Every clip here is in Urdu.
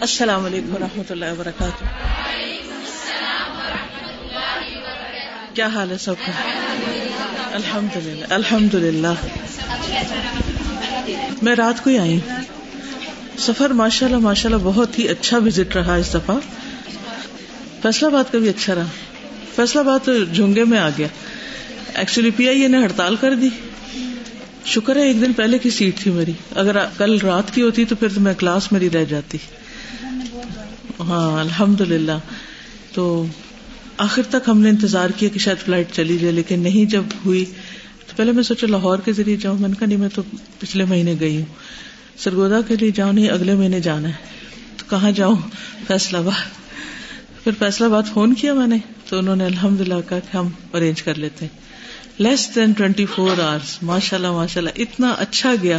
السلام علیکم و اللہ وبرکاتہ۔ کیا حال ہے سب کا؟ الحمد للہ الحمد للہ میں رات کو ہی آئی۔ سفر ماشاء اللہ ماشاء اللہ بہت ہی اچھا وزٹ رہا اس دفعہ۔ فیصلہ باد کا بھی اچھا رہا۔ فیصلہ باد جھونگے میں آ گیا۔ ایکچولی پی آئی اے نے ہڑتال کر دی۔ شکر ہے ایک دن پہلے کی سیٹ تھی میری۔ اگر کل رات کی ہوتی تو پھر تو میں کلاس میری رہ جاتی۔ ہاں الحمد للہ تو آخر تک ہم نے انتظار کیا کہ شاید فلائٹ چلی جائے، لیکن نہیں جب ہوئی۔ تو پہلے میں سوچا لاہور کے ذریعے جاؤں۔ میں نے کہا، نہیں، میں تو پچھلے مہینے گئی ہوں۔ سرگودا کے لیے جاؤں نہیں، اگلے مہینے جانا ہے۔ تو کہاں جاؤں؟ فیصلہ آباد۔ پھر فیصلہ آباد فون کیا میں نے۔ تو انہوں نے الحمد للہ کہا کہ ہم ارینج کر لیتے less than twenty four hours ماشاء اللہ ماشاء اللہ اتنا اچھا گیا۔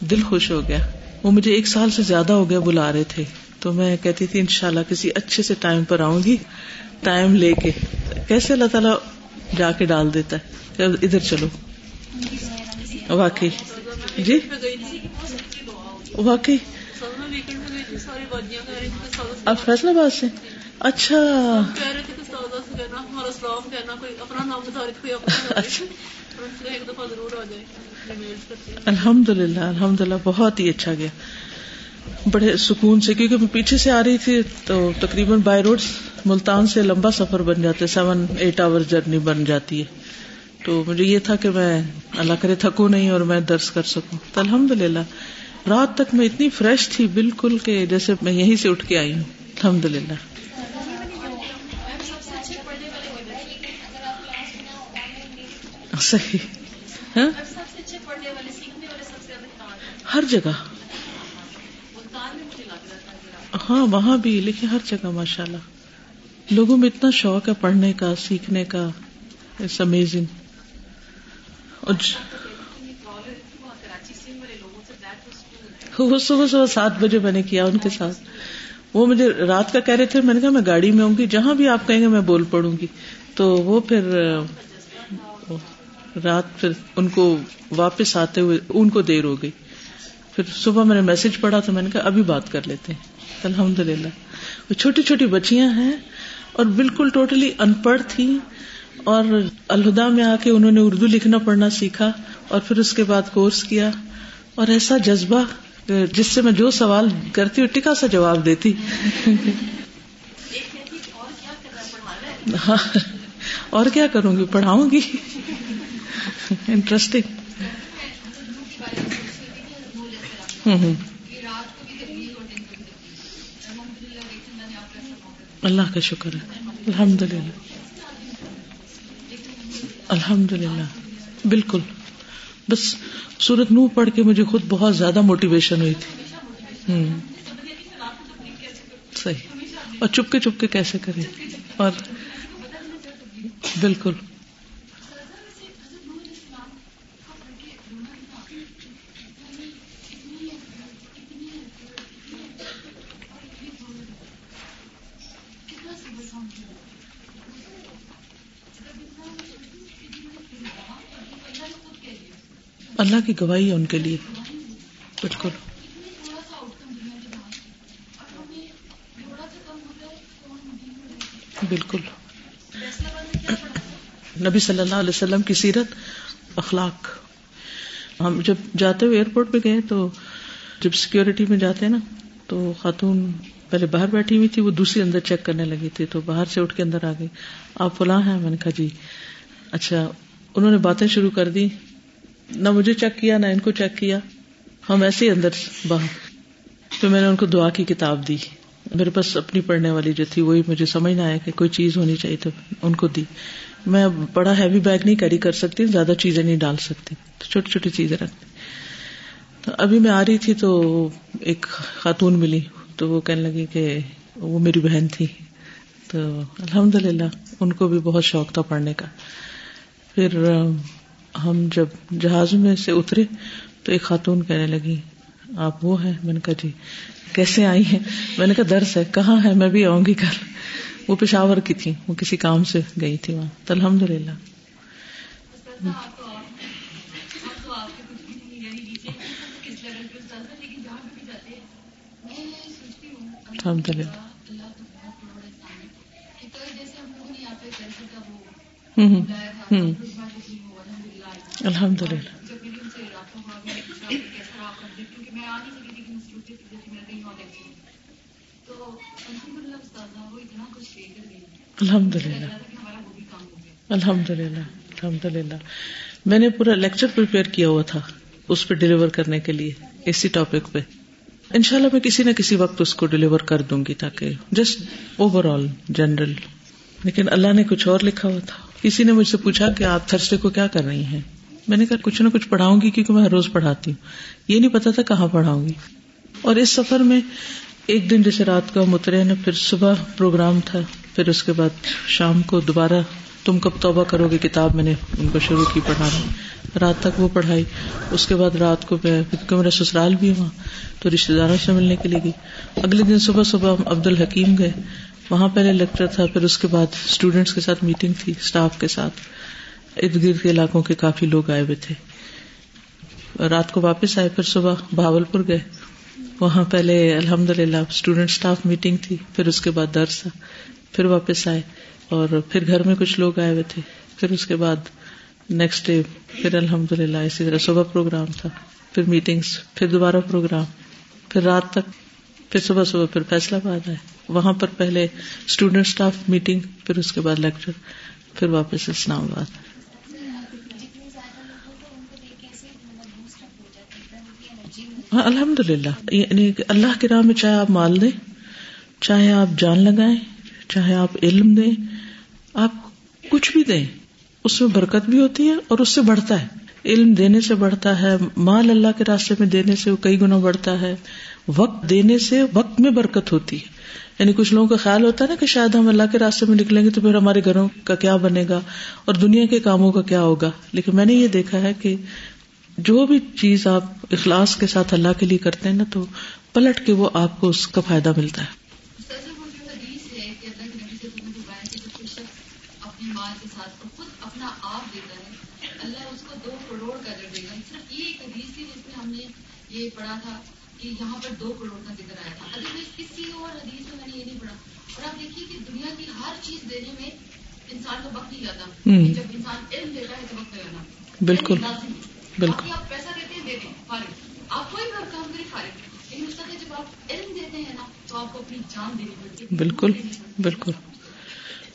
دل خوش ہو گیا۔ وہ مجھے ایک سال سے زیادہ ہو گیا بلا رہے تھے۔ تو میں کہتی تھی، انشاءاللہ کسی اچھے سے ٹائم پر آؤں گی، ٹائم لے کے، کیسے اللہ تعالیٰ جا کے ڈال دیتا ہے ادھر چلو، واقعی جی واقعی، آپ فیصلہ باد سے اچھا الحمد للہ الحمد للہ بہت ہی اچھا گیا بڑے سکون سے کیونکہ میں پیچھے سے آ رہی تھی تو تقریباً بائی روڈ ملتان سے لمبا سفر بن جاتا ہے سیون ایٹ آور جرنی بن جاتی ہے۔ تو مجھے یہ تھا کہ میں اللہ کرے تھکوں نہیں اور میں درس کر سکوں۔ تو الحمد للہ رات تک میں اتنی فریش تھی بالکل کہ جیسے میں یہیں سے اٹھ کے آئی ہوں۔ الحمد للہ صحیح۔ ہاں؟ ہر جگہ۔ ہاں وہاں بھی لیکن ہر جگہ ماشاء اللہ لوگوں میں اتنا شوق ہے پڑھنے کا، سیکھنے کا۔ اٹس امیزنگ وہ صبح صبح سات بجے میں نے کیا ان کے ساتھ۔ وہ مجھے رات کا کہہ رہے تھے، میں نے کہا میں گاڑی میں ہوں گی، جہاں بھی آپ کہیں گے میں بول پڑوں گی۔ تو وہ پھر، رات پھر ان کو واپس آتے ہوئے، ان کو دیر ہو گئی۔ پھر صبح میں نے میسج پڑھا تو میں نے کہا ابھی بات کر لیتے ہیں۔ الحمد للہ وہ چھوٹی چھوٹی بچیاں ہیں اور بالکل ٹوٹلی ان پڑھ تھی اور الہدا میں آ کے انہوں نے اردو لکھنا پڑھنا سیکھا اور پھر اس کے بعد کورس کیا۔ اور ایسا جذبہ، جس سے میں جو سوال کرتی ہوں، ٹکا سا جواب دیتی۔ ہاں اور کیا کروں گی؟ پڑھاؤں گی؟ انٹرسٹنگ ہوں ہوں۔ اللہ کا شکر ہے۔ الحمد للہ الحمد للہ بالکل۔ بس سورت نو پڑھ کے مجھے خود بہت زیادہ موٹیویشن ہوئی تھی۔ ہوں صحیح۔ اور چپکے چپکے کیسے کرے اور بالکل۔ اللہ کی گواہی ہے ان کے لیے۔ بالکل۔ بالکل۔ نبی صلی اللہ علیہ وسلم کی سیرت اخلاق۔ ہم جب جاتے ہوئے ایئرپورٹ پہ گئے تو جب سیکورٹی میں جاتے نا، تو خاتون پہلے باہر بیٹھی ہوئی تھی، وہ دوسری اندر چیک کرنے لگی تھی، تو باہر سے اٹھ کے اندر آ گئی۔ آپ فلاں ہیں؟ میں نے کہا جی۔ اچھا انہوں نے باتیں شروع کر دی نہ مجھے چیک کیا، نہ ان کو چیک کیا۔ ہم ایسے ہی اندر باہر تو میں نے ان کو دعا کی، کتاب دی۔ میرے پاس اپنی پڑھنے والی جو تھی، وہی مجھے سمجھ نہ آیا کہ کوئی چیز ہونی چاہیے تو ان کو دی۔ میں بڑا ہیوی بیگ نہیں کیری کر سکتی، زیادہ چیزیں نہیں ڈال سکتی، تو چھوٹی چھوٹی چیزیں رکھتی تو ابھی میں آ رہی تھی تو ایک خاتون ملی، تو وہ کہنے لگی کہ وہ میری بہن تھی۔ تو الحمد للہ ان کو بھی بہت شوق تھا پڑھنے کا۔ پھر ہم جب جہاز میں سے اترے تو ایک خاتون کہنے لگی، آپ وہ ہیں؟ میں نے کہا جی کیسے آئی ہیں؟ میں نے کہا درس ہے، کہاں ہے؟ میں بھی آؤں گی کل وہ پشاور کی تھی وہ کسی کام سے گئی تھی وہاں۔ تو الحمد للہ الحمد للہ الحمد للہ۔ الحمد للہ۔ الحمد للہ۔ الحمد للہ۔ میں نے پورا لیکچر پریپیئر کیا ہوا تھا اس پہ ڈلیور کرنے کے لیے، اسی ٹاپک پہ۔ ان شاء اللہ میں کسی نہ کسی وقت اس کو ڈلیور کر دوں گی تاکہ جسٹ اوور آل جنرل لیکن اللہ نے کچھ اور لکھا ہوا تھا۔ کسی نے مجھ سے پوچھا کہ آپ تھرسڈے کو کیا کر رہی ہیں؟ میں نے کہا کچھ نہ کچھ پڑھاؤں گی کیونکہ میں ہر روز پڑھاتی ہوں۔ یہ نہیں پتا تھا کہاں پڑھاؤں گی۔ اور اس سفر میں ایک دن جیسے رات کو اترے نا پھر صبح پروگرام تھا، پھر اس کے بعد شام کو دوبارہ تم کب توبہ کرو گے کتاب میں نے ان کو شروع کی پڑھانا رات تک وہ پڑھائی۔ اس کے بعد رات کو میں، کیونکہ میرا سسرال بھی وہاں، تو رشتے داروں سے ملنے کے لیے گئی۔ اگلے دن صبح صبح ہم عبد الحکیم گئے۔ وہاں پہلے لیکچر تھا، پھر اس کے بعد اسٹوڈینٹس کے ساتھ میٹنگ تھی اسٹاف کے ساتھ۔ ارد گرد کے علاقوں کے کافی لوگ آئے ہوئے تھے۔ رات کو واپس آئے، پھر صبح بھاول پور گئے۔ وہاں پہلے الحمد للہ اسٹوڈینٹ اسٹاف میٹنگ تھی، پھر اس کے بعد درس تھا۔ پھر واپس آئے اور پھر گھر میں کچھ لوگ آئے ہوئے تھے۔ پھر اس کے بعد نیکسٹ ڈے پھر الحمد للہ اسی طرح صبح پروگرام تھا، پھر میٹنگس پھر دوبارہ پروگرام پھر رات تک، پھر صبح صبح پھر فیصلہ باد آئے۔ وہاں پر پہلے اسٹوڈینٹ اسٹاف میٹنگ پھر اس کے بعد لیکچر پھر واپس اسلام آباد۔ ہاں الحمد للہ یعنی اللہ کی راہ میں چاہے آپ مال دیں، چاہے آپ جان لگائیں، چاہے آپ علم دیں، آپ کچھ بھی دیں، اس میں برکت بھی ہوتی ہے اور اس سے بڑھتا ہے۔ علم دینے سے بڑھتا ہے، مال اللہ کے راستے میں دینے سے وہ کئی گنا بڑھتا ہے، وقت دینے سے وقت میں برکت ہوتی ہے۔ یعنی کچھ لوگوں کا خیال ہوتا ہے نا کہ شاید ہم اللہ کے راستے میں نکلیں گے تو پھر ہمارے گھروں کا کیا بنے گا اور دنیا کے کاموں کا کیا ہوگا۔ لیکن میں نے یہ دیکھا ہے کہ جو بھی چیز آپ اخلاص کے ساتھ اللہ کے لیے کرتے ہیں نا تو پلٹ کے وہ آپ کو اس کا فائدہ ملتا ہے۔ یہ پڑھا تھا کہ یہاں پر دو کروڑ کا ذکر آیا تھا۔ اگر کسی اور حدیث میں میں نے یہ نہیں پڑھا اور آپ دیکھیے کہ دنیا کی ہر چیز دینے میں انسان کو وقت نہیں جاتا۔ جب انسان علم دیتا ہے تو وقت لگانا بالکل۔ بالکل۔ آپ پیسہ دیتے ہیں دیتے آپ کوئی بھی کام کریں فارغ۔ لیکن اس جب آپ علم دیتے ہیں نا تو آپ کو اپنی جان دینی پڑتی ہے۔ بالکل بالکل۔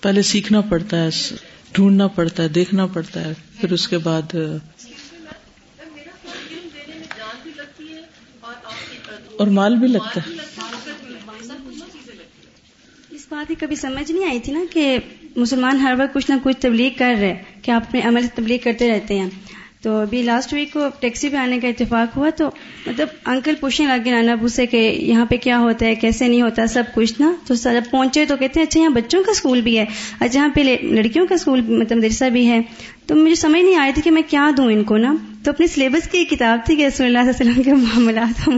پہلے سیکھنا پڑتا ہے ڈھونڈنا پڑتا ہے دیکھنا پڑتا ہے پھر اس کے بعد اور مال بھی لگتا ہے۔ اس بات کی کبھی سمجھ نہیں آئی تھی نا کہ مسلمان ہر وقت کچھ نہ کچھ تبلیغ کر رہے کہ آپ اپنے عمل سے تبلیغ کرتے رہتے ہیں۔ تو ابھی لاسٹ ویک کو ٹیکسی پہ آنے کا اتفاق ہوا تو مطلب انکل پوچھنے لگے نانا ابو سے کہ یہاں پہ کیا ہوتا ہے، کیسے نہیں ہوتا، سب کچھ نا؟ تو جب پہنچے تو کہتے ہیں اچھا یہاں بچوں کا اسکول بھی ہے اچھا یہاں پہ لڑکیوں کا اسکول مطلب مدرسہ بھی ہے۔ تو مجھے سمجھ نہیں آئی تھی کہ میں کیا دوں ان کو نا۔ تو اپنے سلیبس کی کتاب تھی کہ رسول اللہ صلی اللہ علیہ وسلم کے معاملات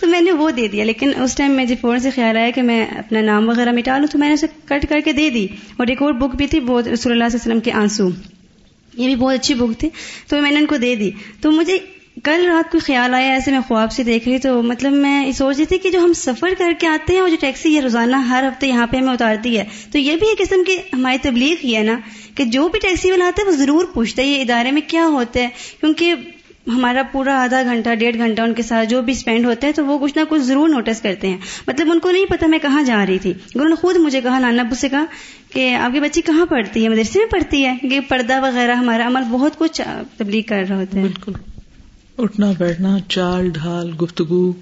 تو میں نے وہ دے دیا، لیکن اس ٹائم مجھے فوراً سے خیال آیا کہ میں اپنا نام وغیرہ مٹا لوں، تو میں نے اسے کٹ کر کے دے دی۔ اور ایک اور بک بھی تھی، وہ رسول صلی اللہ علیہ وسلم کے آنسو۔ یہ بھی بہت اچھی بک تھی۔ تو میں نے ان کو دے دی۔ تو مجھے کل رات کو خیال آیا ایسے میں خواب سے دیکھ رہی۔ تو مطلب میں سوچ رہی تھی کہ جو ہم سفر کر کے آتے ہیں اور جو ٹیکسی یہ روزانہ ہر ہفتے یہاں پہ ہمیں اتارتی ہے، تو یہ بھی ایک قسم کی ہماری تبلیغ ہی ہے نا؟ کہ جو بھی ٹیکسی والا آتا ہے وہ ضرور پوچھتا ہے، یہ ادارے میں کیا ہوتا ہے؟ کیونکہ ہمارا پورا آدھا گھنٹہ، ڈیڑھ گھنٹہ ان کے ساتھ جو بھی اسپینڈ ہوتا ہے تو وہ کچھ نہ کچھ ضرور نوٹس کرتے ہیں۔ مطلب ان کو نہیں پتا میں کہاں جا رہی تھی۔ انہوں نے خود مجھے کہا، نانا ابو سے کہا کہ آپ کی بچی کہاں پڑھتی ہے؟ مدرسے میں پڑھتی ہے۔ کہ پردہ وغیرہ، ہمارا عمل بہت کچھ تبلیغ کر رہا ہوتا ہے۔ بالکل۔ اٹھنا، بیٹھنا، چال، ڈھال، گفتگو،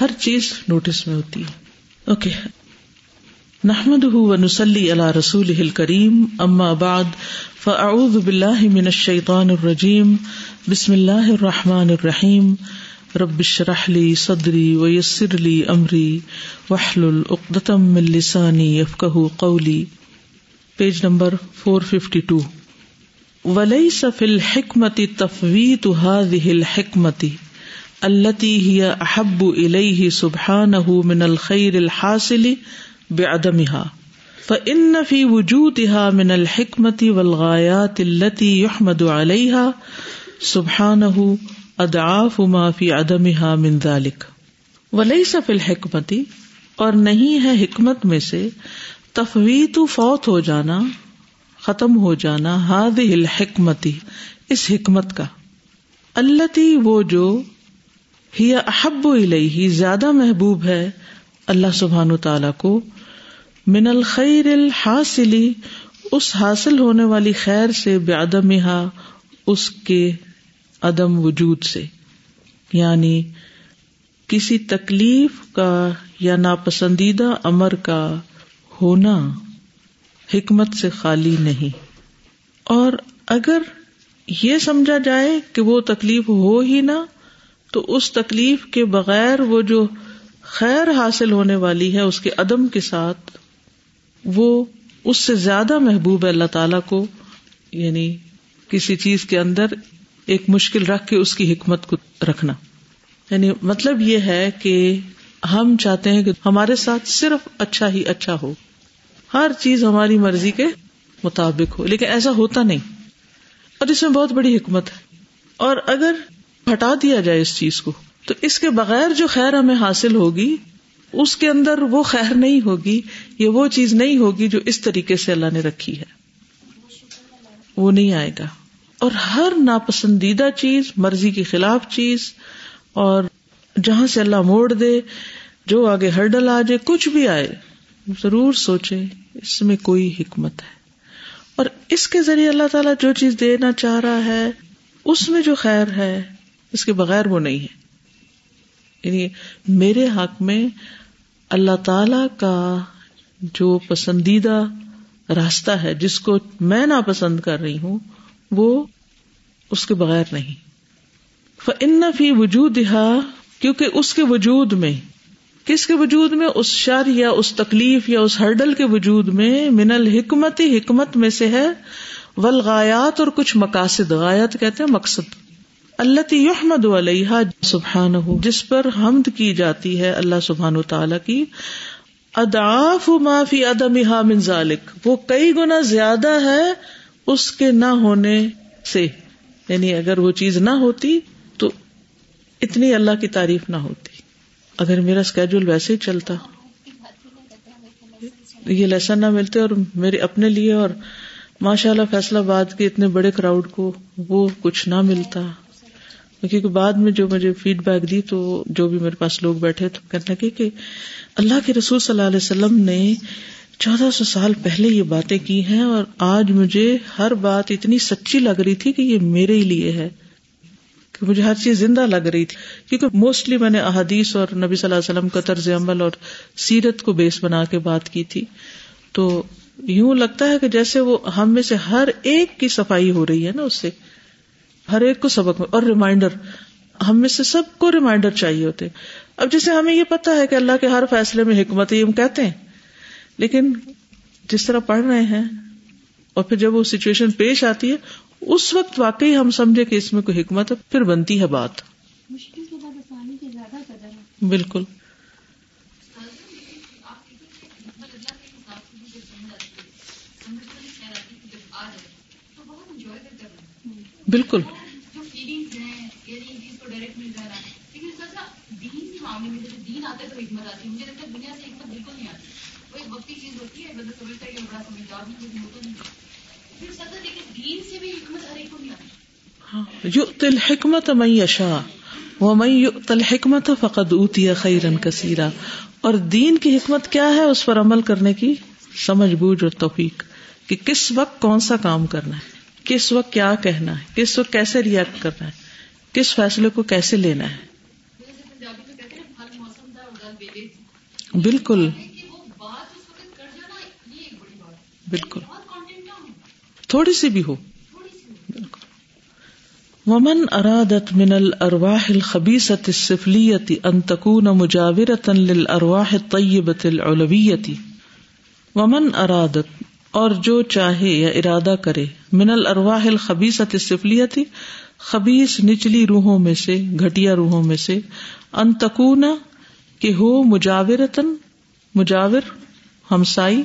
ہر چیز نوٹس میں ہوتی ہے۔ اوکے نحمد نسلی اللہ رسول کریم اما بعد، فاعوذ باللہ من الشیطان الرجیم بسم اللہ الرحمٰن الرحیم۔ ربش رحلی صدری ویسر علی عمری وحل العقدم السانی یفقہ قولی۔ Page number four fifty two ولی سف الحکمت تفویت هذه الحکمت التي هي احب اليه سبحانه من الخير الحاصل بعدمها فان في وجودها من الحکمت والغایات التي يحمد عليها سبحان ادعاف ما فی عدم من ذلك وليس في الحکمتی اور نہیں ہے حکمت میں سے تفویت فوت ہو جانا، ختم ہو جانا ہاد الحکمتی، اس حکمت کا۔ اللہ وہ جو ہی احب ہی زیادہ محبوب ہے اللہ سبحان تعالی کو، من الخیر الحاصلی، اس حاصل ہونے والی خیر سے بے اس کے عدم وجود سے یعنی کسی تکلیف کا یا ناپسندیدہ امر کا ہونا حکمت سے خالی نہیں۔ اور اگر یہ سمجھا جائے کہ وہ تکلیف ہو ہی نہ، تو اس تکلیف کے بغیر وہ جو خیر حاصل ہونے والی ہے اس کے عدم کے ساتھ، وہ اس سے زیادہ محبوب ہے اللہ تعالی کو یعنی کسی چیز کے اندر ایک مشکل رکھ کے اس کی حکمت کو رکھنا۔ یعنی مطلب یہ ہے کہ ہم چاہتے ہیں کہ ہمارے ساتھ صرف اچھا ہی اچھا ہو۔ ہر چیز ہماری مرضی کے مطابق ہو، لیکن ایسا ہوتا نہیں۔ اور اس میں بہت بڑی حکمت ہے۔ اور اگر ہٹا دیا جائے اس چیز کو، تو اس کے بغیر جو خیر ہمیں حاصل ہوگی، اس کے اندر وہ خیر نہیں ہوگی، یا وہ چیز نہیں ہوگی جو اس طریقے سے اللہ نے رکھی ہے۔ وہ نہیں آئے گا۔ اور ہر ناپسندیدہ چیز، مرضی کے خلاف چیز، اور جہاں سے اللہ موڑ دے، جو آگے ہرڈل آ جائے، کچھ بھی آئے، ضرور سوچے، اس میں کوئی حکمت ہے۔ اور اس کے ذریعے اللہ تعالیٰ جو چیز دینا چاہ رہا ہے، اس میں جو خیر ہے، اس کے بغیر وہ نہیں ہے۔ یعنی میرے حق میں اللہ تعالی کا جو پسندیدہ راستہ ہے، جس کو میں ناپسند کر رہی ہوں، وہ اس کے بغیر نہیں۔ ان فی وجود کیونکہ اس کے وجود میں، کس کے وجود میں؟ اس شر یا اس تکلیف یا اس ہرڈل کے وجود میں، من الحکمت، حکمت میں سے ہے۔ ولغایات اور کچھ مقاصد۔ غایت کہتے ہیں مقصد۔ اللہ یحمد علیہ سبحان جس پر حمد کی جاتی ہے اللہ سبحان و تعالی کی اداف معافی ادم من ذالک وہ کئی گنا زیادہ ہے اس کے نہ ہونے سے۔ یعنی اگر وہ چیز نہ ہوتی تو اتنی اللہ کی تعریف نہ ہوتی۔ اگر میرا اسکیجول ویسے ہی چلتا۔ یہ لیسن نہ ملتے اور میرے اپنے لیے اور ماشاء اللہ فیصلہ باد کے اتنے بڑے کراؤڈ کو وہ کچھ نہ ملتا۔ کیونکہ بعد میں جو مجھے فیڈ بیک دی تو جو بھی میرے پاس لوگ بیٹھے تو کہنے لگے کہ اللہ کے رسول صلی اللہ علیہ وسلم نے چودہ سو سال پہلے یہ باتیں کی ہیں اور آج مجھے ہر بات اتنی سچی لگ رہی تھی کہ یہ میرے ہی لیے ہے کہ مجھے ہر چیز زندہ لگ رہی تھی۔ کیونکہ موسٹلی میں نے احادیث اور نبی صلی اللہ علیہ وسلم کا طرز عمل اور سیرت کو بیس بنا کے بات کی تھی۔ تو یوں لگتا ہے کہ جیسے وہ ہم میں سے ہر ایک کی صفائی ہو رہی ہے نا اس سے۔ ہر ایک کو سبق میں اور ریمائنڈر ہم میں سے سب کو ریمائنڈر چاہیے ہوتے۔ اب جیسے ہمیں یہ پتا ہے کہ اللہ کے ہر فیصلے میں حکمت ہم کہتے ہیں۔ لیکن جس طرح پڑھ رہے ہیں اور پھر جب وہ سچویشن پیش آتی ہے اس وقت واقعی ہم سمجھے کہ اس میں کوئی حکمت ہے پھر بنتی ہے بات۔ بالکل۔ بالکل۔ حکمت میشا وہ میں تل حکمت فقد اوتی خیرن کثیرا۔ اور دین کی حکمت کیا ہے اس پر عمل کرنے کی؟ سمجھ بوجھ اور توفیق کہ کس وقت کون سا کام کرنا ہے کس وقت کیا کہنا ہے کس وقت کیسے ریئیکٹ کرنا ہے کس فیصلے کو کیسے لینا ہے۔ بالکل۔ بالکل۔ تھوڑی سی بھی ہو۔ ومن ارادت من الارواح الخبیثت السفلیت ان تکون مجاورتا للارواح الطیبت العلویت ومن ارادت اور جو چاہے یا ارادہ کرے، من الارواح الخبیثت السفلیت خبیص نچلی روحوں میں سے، گھٹیا روحوں میں سے ان تکون کہ ہو مجاورتن مجاور، ہمسائی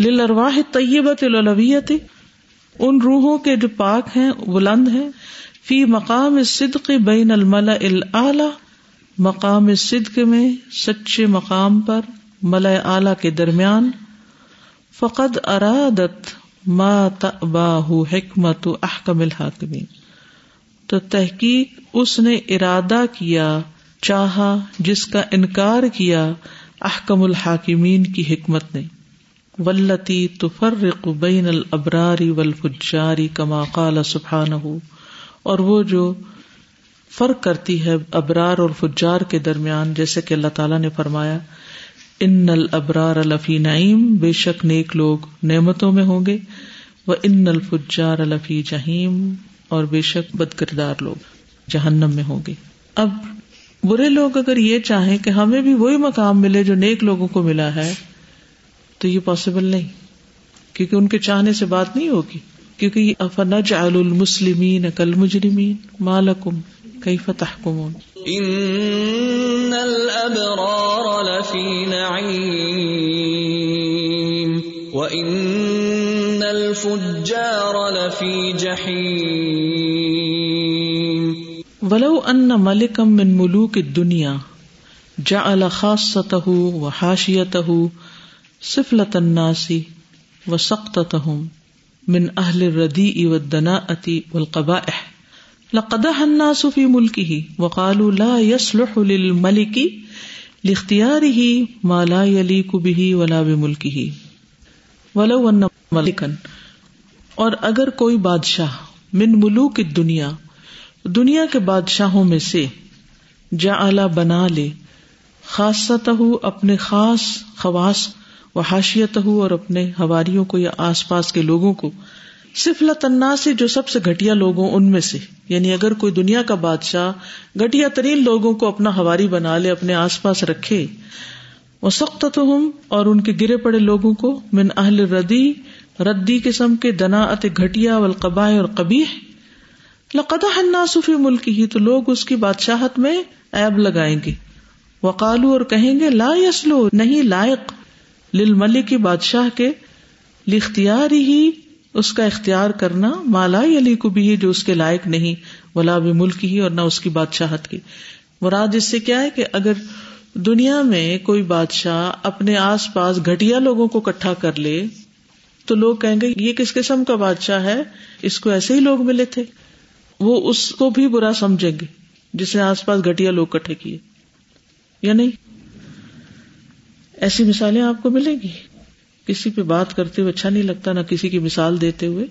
للارواح الطیبت العلویت ان روحوں کے جو پاک ہیں، بلند ہیں، فی مقام صدق بین الملا اعلی مقام صدق میں، سچے مقام پر ملئے اعلی کے درمیان، فقد ارادت ما تباہ حکمت احکم الحاکمین۔ تو تحقیق اس نے ارادہ کیا، چاہا، جس کا انکار کیا احکم الحاکمین کی حکمت نے۔ ولتی تفرق بین الابراری والفجاری کما قال سبحانہ اور وہ جو فرق کرتی ہے ابرار اور فجار کے درمیان، جیسے کہ اللہ تعالیٰ نے فرمایا، ان الابرار الفی نعیم، بے شک نیک لوگ نعمتوں میں ہوں گے وہ ان الفجار الفی جہیم، اور بے شک بد کردار لوگ جہنم میں ہوں گے۔ اب برے لوگ اگر یہ چاہیں کہ ہمیں بھی وہی مقام ملے جو نیک لوگوں کو ملا ہے تو یہ پاسبل نہیں۔ کیونکہ ان کے چاہنے سے بات نہیں ہوگی۔ کیونکہ افنج المسلمین کل مجرمین مالکم کئی فتح کمون ان الابرار لفی نعیم وان الفجار لفی جحیم ولو ان ملکا من ملوک الدنیا جعل خاصته وحاشیته سفلة الناس وسقطتهم من اہل الردیء والدناءة والقبائح. لقدح الناس في ملكه وقالوا لا يصلح للملك لاختياره ما لا يليق به ولا بملكه. ولو ان ملكا، اور اگر کوئی بادشاہ من ملوک دنیا دنیا کے بادشاہوں میں سے جعل بنا لے خاصتہ اپنے خاص خواص و حاشیت ہو اور اپنے ہواریوں کو یا آس پاس کے لوگوں کو صرف لتنا سے جو سب سے گٹیا لوگوں ان میں سے یعنی اگر کوئی دنیا کا بادشاہ گٹیا ترین لوگوں کو اپنا ہواری بنا لے، اپنے آس پاس رکھے وہ سخت تو ہوں اور ان کے گرے پڑے لوگوں کو، من اہل ردی ردی قسم کے دنا ات گٹیا والقبا اور کبھی لقدہ صفی ملک ہی تو لوگ اس کی بادشاہت میں ایب لگائیں گے۔ وقالو اور کہیں گے، لا یسلو، نہیں لائق۔ لل ملک کی بادشاہ کے لختیار ہی اس کا اختیار کرنا مالا علی کو بھی جو اس کے لائق نہیں، ولا بھی ملک ہی، اور نہ اس کی بادشاہت کی۔ مراد اس سے کیا ہے کہ اگر دنیا میں کوئی بادشاہ اپنے آس پاس گٹیا لوگوں کو کٹھا کر لے، تو لوگ کہیں گے، یہ کس قسم کا بادشاہ ہے؟ اس کو ایسے ہی لوگ ملے تھے۔ وہ اس کو بھی برا سمجھیں گے، جس نے آس پاس گٹیا لوگ کٹھے کیے۔ یا نہیں؟ ایسی مثالیں آپ کو ملیں گی۔ کسی پہ بات کرتے ہوئے اچھا نہیں لگتا نہ کسی کی مثال دیتے ہوئے،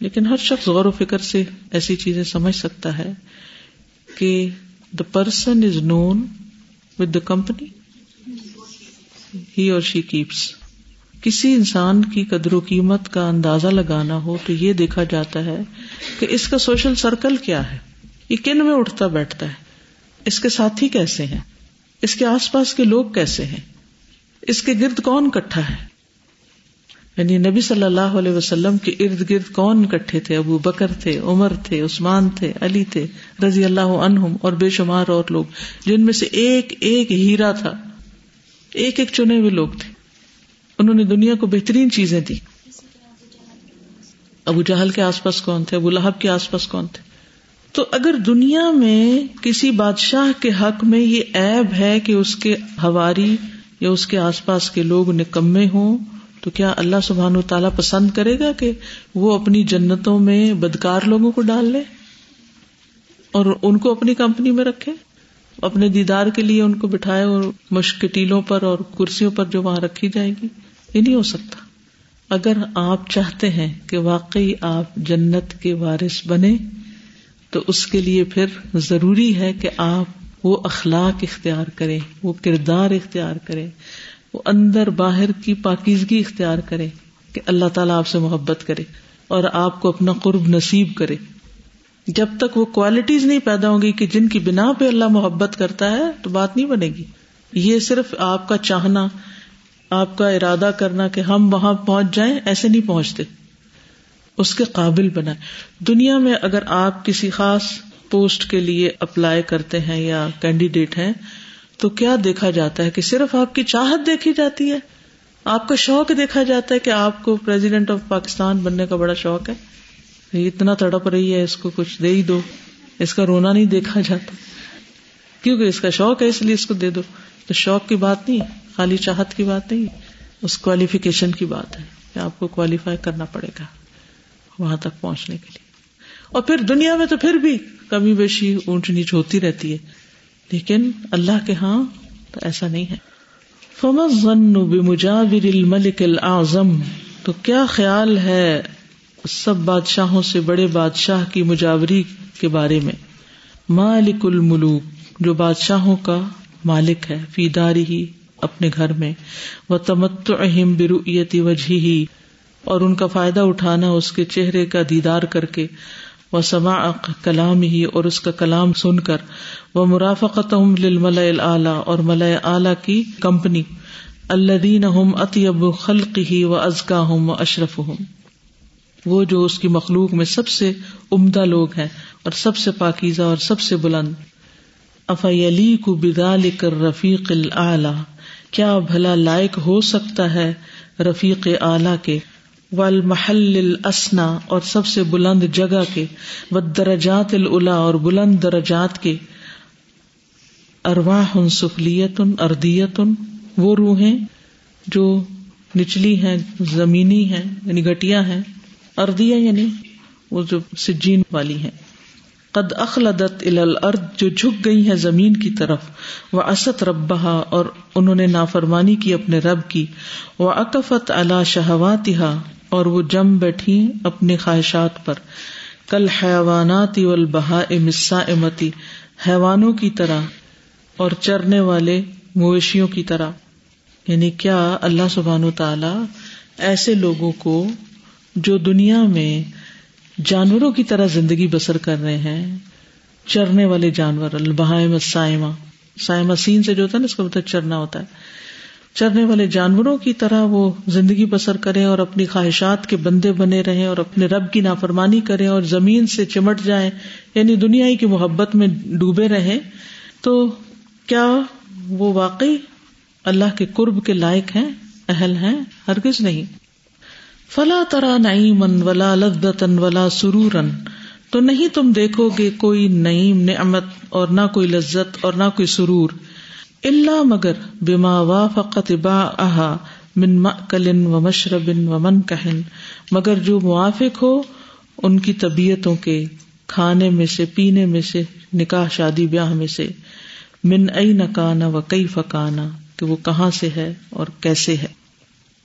لیکن ہر شخص غور و فکر سے ایسی چیزیں سمجھ سکتا ہے کہ the person is known with the company ہی اور شی کیپس کسی انسان کی قدر و قیمت کا اندازہ لگانا ہو تو یہ دیکھا جاتا ہے کہ اس کا سوشل سرکل کیا ہے۔ یہ کن میں اٹھتا بیٹھتا ہے؟ اس کے ساتھی کیسے ہیں؟ اس کے آس پاس کے لوگ کیسے ہیں؟ اس کے گرد کون کٹھا ہے؟ یعنی نبی صلی اللہ علیہ وسلم کے ارد گرد کون اکٹھے تھے؟ ابو بکر تھے، عمر تھے، عثمان تھے، علی تھے، رضی اللہ عنہم اور بے شمار اور لوگ، جن میں سے ایک ایک ہیرا تھا۔ ایک ایک چنے ہوئے لوگ تھے۔ انہوں نے دنیا کو بہترین چیزیں دی۔ ابو جہل کے آس پاس کون تھے؟ ابو لہب کے آس پاس کون تھے؟ تو اگر دنیا میں کسی بادشاہ کے حق میں یہ ایب ہے کہ اس کے ہواری یا اس کے آس پاس کے لوگ نکمے ہوں، تو کیا اللہ سبحان و تعالیٰ پسند کرے گا کہ وہ اپنی جنتوں میں بدکار لوگوں کو ڈال لے اور ان کو اپنی کمپنی میں رکھے؟ اپنے دیدار کے لیے ان کو بٹھائے اور مشکٹیلوں پر اور کرسیوں پر جو وہاں رکھی جائے گی؟ یہ نہیں ہو سکتا۔ اگر آپ چاہتے ہیں کہ واقعی آپ جنت کے وارث بنے تو اس کے لیے پھر ضروری ہے کہ آپ وہ اخلاق اختیار کریں وہ کردار اختیار کریں وہ اندر باہر کی پاکیزگی اختیار کرے کہ اللہ تعالیٰ آپ سے محبت کرے اور آپ کو اپنا قرب نصیب کرے۔ جب تک وہ کوالٹیز نہیں پیدا ہوں گی کہ جن کی بنا پہ اللہ محبت کرتا ہے تو بات نہیں بنے گی۔ یہ صرف آپ کا چاہنا، آپ کا ارادہ کرنا کہ ہم وہاں پہنچ جائیں، ایسے نہیں پہنچتے۔ اس کے قابل بنا دنیا میں اگر آپ کسی خاص پوسٹ کے لیے اپلائی کرتے ہیں یا کینڈیڈیٹ ہیں، تو کیا دیکھا جاتا ہے کہ صرف آپ کی چاہت دیکھی جاتی ہے؟ آپ کا شوق دیکھا جاتا ہے کہ آپ کو پریزیڈنٹ آف پاکستان بننے کا بڑا شوق ہے۔ اتنا تڑپ رہی ہے، اس کو کچھ دے ہی دو۔ اس کا رونا نہیں دیکھا جاتا۔ کیونکہ اس کا شوق ہے، اس لیے اس کو دے دو۔ تو شوق کی بات نہیں ہے خالی چاہت کی بات نہیں، اس کوالیفیکیشن کی بات ہے کہ آپ کو کوالیفائی کرنا پڑے گا وہاں تک پہنچنے کے لیے۔ اور پھر دنیا میں تو پھر بھی کمی بیشی اونچ نیچ ہوتی رہتی ہے۔ لیکن اللہ کے ہاں تو ایسا نہیں ہے۔ بمجاور الملک الاعظم تو کیا خیال ہے سب بادشاہوں سے بڑے بادشاہ کی مجاوری کے بارے میں؟ مالک الملوک، جو بادشاہوں کا مالک ہے، فی داری ہی اپنے گھر میں۔ وہ تمت اہم برویتی وجہ ہی اور ان کا فائدہ اٹھانا اس کے چہرے کا دیدار کر کے۔ وہ سما کلام ہی اور اس کا کلام سن کر وہ مرافقت اعلی اور ملئ اعلی کی کمپنی اللہ دین اطیب خلق ہی و ازکا ہوں و اشرف ہوں وہ جو اس کی مخلوق میں سب سے عمدہ لوگ ہیں اور سب سے پاکیزہ اور سب سے بلند۔ افیلی کو بدال کر رفیق العلی کیا بھلا لائق ہو سکتا ہے رفیق اعلی کے؟ والمحل الاسنا، اور سب سے بلند جگہ کے، والدرجات الا اور بلند درجات کے۔ ارواح سفلیت اردیت، وہ روحیں جو نچلی ہیں، زمینی ہیں یعنی گٹیا ہیں۔ اردیا یعنی وہ جو سجین والی ہیں۔ قد اخلدت الارض، جو جھک گئی ہے زمین کی طرف۔ وہ اسد ربا اور انہوں نے نافرمانی کی اپنے رب کی۔ وہ اکفت اللہ شہوات اور وہ جم بیٹھی اپنی خواہشات پر۔ کل حیوانات البہا مسا امتی حیوانوں کی طرح اور چرنے والے مویشیوں کی طرح۔ یعنی کیا اللہ سبحان و تعالی ایسے لوگوں کو جو دنیا میں جانوروں کی طرح زندگی بسر کر رہے ہیں، چرنے والے جانور البہائم سائما سائما سین سے جو ہوتا ہے نا، اس کا مطلب چرنا ہوتا ہے۔ چرنے والے جانوروں کی طرح وہ زندگی بسر کریں اور اپنی خواہشات کے بندے بنے رہے اور اپنے رب کی نافرمانی کریں اور زمین سے چمٹ جائیں یعنی دنیا کی محبت میں ڈوبے رہے تو کیا وہ واقعی اللہ کے قرب کے لائق ہیں، اہل ہیں؟ ہرگز نہیں۔ فلا ترا من ولا لذتن ولا سرورن تو نہیں تم دیکھو گے کوئی نعیم، نعمت اور نہ کوئی لذت اور نہ کوئی سرور۔ اللہ مگر بما وا فقت با احا من کلن و مشربن و من کہن مگر جو موافق ہو ان کی طبیعتوں کے کھانے میں سے، پینے میں سے، نکاح، شادی، بیاہ میں سے، من ائی نکانا و کئی فکانا کہ وہ کہاں سے ہے اور کیسے ہے۔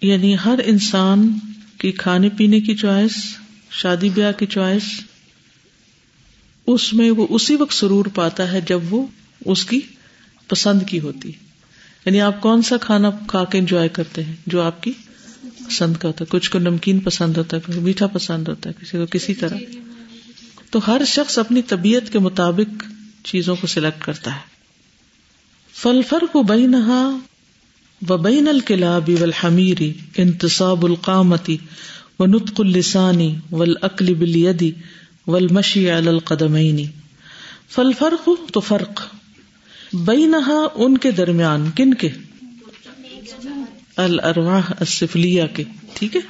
یعنی ہر انسان کی کھانے پینے کی چوائس، شادی بیاہ کی چوائس، اس میں وہ اسی وقت سرور پاتا ہے جب وہ اس کی پسند کی ہوتی یعنی آپ کون سا کھانا کھا کے انجوائے کرتے ہیں جو آپ کی پسند کا ہوتا ہے؟ کچھ کو نمکین پسند ہوتا ہے میٹھا پسند ہوتا ہے، کسی کو کسی طرح۔ تو ہر شخص اپنی طبیعت کے مطابق چیزوں کو سلیکٹ کرتا ہے۔ فل فر کو بئی نہا وبین الکلاب والحمیر، انتصاب القامتی و نطق السانی والعقل بالیدی والمشی علی القدمین۔ فالفرق تو فرق۔ بینہا ان کے درمیان کن کے؟ الارواح السفلیہ کے، ٹھیک ہے؟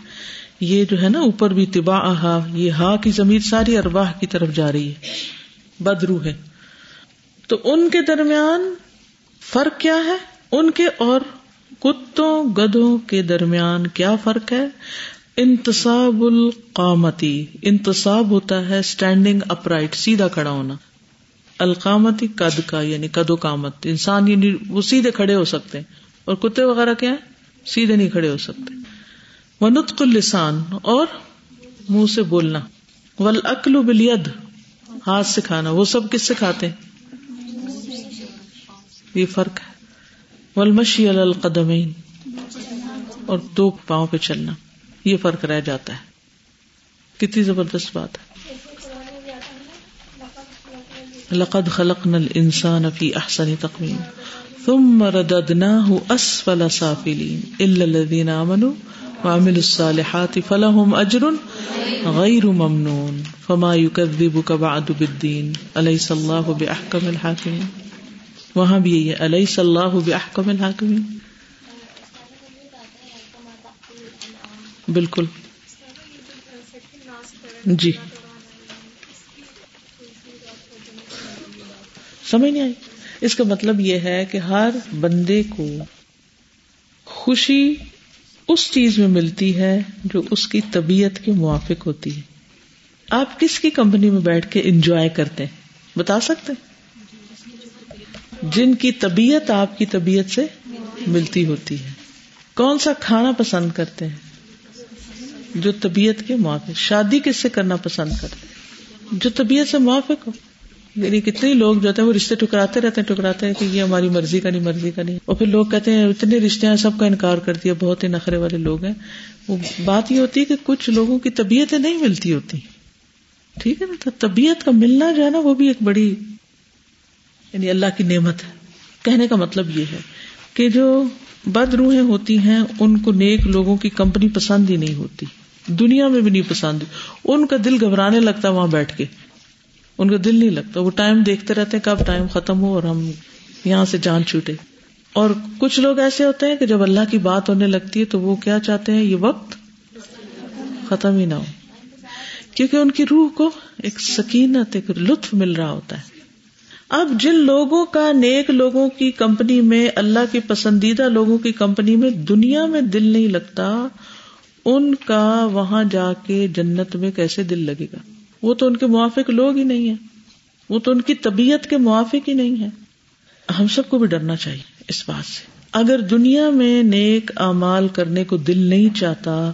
یہ جو ہے نا، اوپر بھی تبا یہ ہا کی ضمیر ساری ارواح کی طرف جا رہی ہے، بدرو ہے۔ تو ان کے درمیان فرق کیا ہے؟ ان کے اور کتوں گدوں کے درمیان کیا فرق ہے؟ انتصاب القامتی، انتصاب ہوتا ہے اسٹینڈنگ اپ رائٹ سیدھا کھڑا ہونا۔ القامتی قد کا یعنی قد و کامت انسان یعنی وہ سیدھے کھڑے ہو سکتے ہیں۔ اور کتے وغیرہ کیا ہے سیدھے نہیں کھڑے ہو سکتے۔ وہ نطق السان اور منہ سے بولنا۔ ول اکل بلید ہاتھ سے کھانا وہ سب کس سے کھاتے یہ فرق ہے۔ ولمشی القدمین اور دو پاؤں پہ چلنا۔ یہ فرق رہ جاتا ہے۔ کتنی زبردست بات ہے۔ لقد خلقنا الانسان في احسن تقویم، ثم رددناه اسفل سافلين الا الذين امنوا وعملوا الصالحات فلهم اجر غير ممنون، فما يكذبك بعد بالدين اليس الله باحكم الحاكمين وہاں بھی یہی ہے علیہ صلاح بحکم الحاکمین۔ بالکل۔ جی۔ سمجھ نہیں آئی۔ اس کا مطلب یہ ہے کہ ہر بندے کو خوشی اس چیز میں ملتی ہے جو اس کی طبیعت کے موافق ہوتی ہے۔ آپ کس کی کمپنی میں بیٹھ کے انجوائے کرتے ہیں؟ بتا سکتے جن کی طبیعت آپ کی طبیعت سے ملتی ہوتی ہے۔ کون سا کھانا پسند کرتے ہیں؟ جو طبیعت کے موافق، شادی کس سے کرنا پسند کرتے ہیں؟ جو طبیعت سے موافق ہو۔ یعنی کتنے لوگ جو ہیں وہ رشتے ٹکراتے رہتے ہیں، ٹکراتے ہیں کہ یہ ہماری مرضی کا نہیں، مرضی کا نہیں۔ اور پھر لوگ کہتے ہیں، اتنے رشتے ہیں، سب کا انکار کر دیا، بہت ہی نخرے والے لوگ ہیں۔ وہ بات یہ ہوتی ہے کہ کچھ لوگوں کی طبیعتیں نہیں ملتی ہوتی۔ ٹھیک ہے نا؟ تو طبیعت کا ملنا جو ہے نا، وہ بھی ایک بڑی یعنی اللہ کی نعمت ہے۔ کہنے کا مطلب یہ ہے کہ جو بد روحیں ہوتی ہیں، ان کو نیک لوگوں کی کمپنی پسند ہی نہیں ہوتی۔ دنیا میں بھی نہیں پسند۔ ان کا دل گھبرانے لگتا وہاں بیٹھ کے۔ ان کا دل نہیں لگتا۔ وہ ٹائم دیکھتے رہتے کب ٹائم ختم ہو اور ہم یہاں سے جان چھوٹے۔ اور کچھ لوگ ایسے ہوتے ہیں کہ جب اللہ کی بات ہونے لگتی ہے تو وہ کیا چاہتے ہیں؟ یہ وقت ختم ہی نہ ہو۔ کیونکہ ان کی روح کو ایک سکینت ایک لطف مل رہا ہوتا ہے۔ اب جن لوگوں کا نیک لوگوں کی کمپنی میں، اللہ کی پسندیدہ لوگوں کی کمپنی میں دنیا میں دل نہیں لگتا، ان کا وہاں جا کے جنت میں کیسے دل لگے گا؟ وہ تو ان کے موافق لوگ ہی نہیں ہے وہ تو ان کی طبیعت کے موافق ہی نہیں ہے ہم سب کو بھی ڈرنا چاہیے اس بات سے۔ اگر دنیا میں نیک امال کرنے کو دل نہیں چاہتا،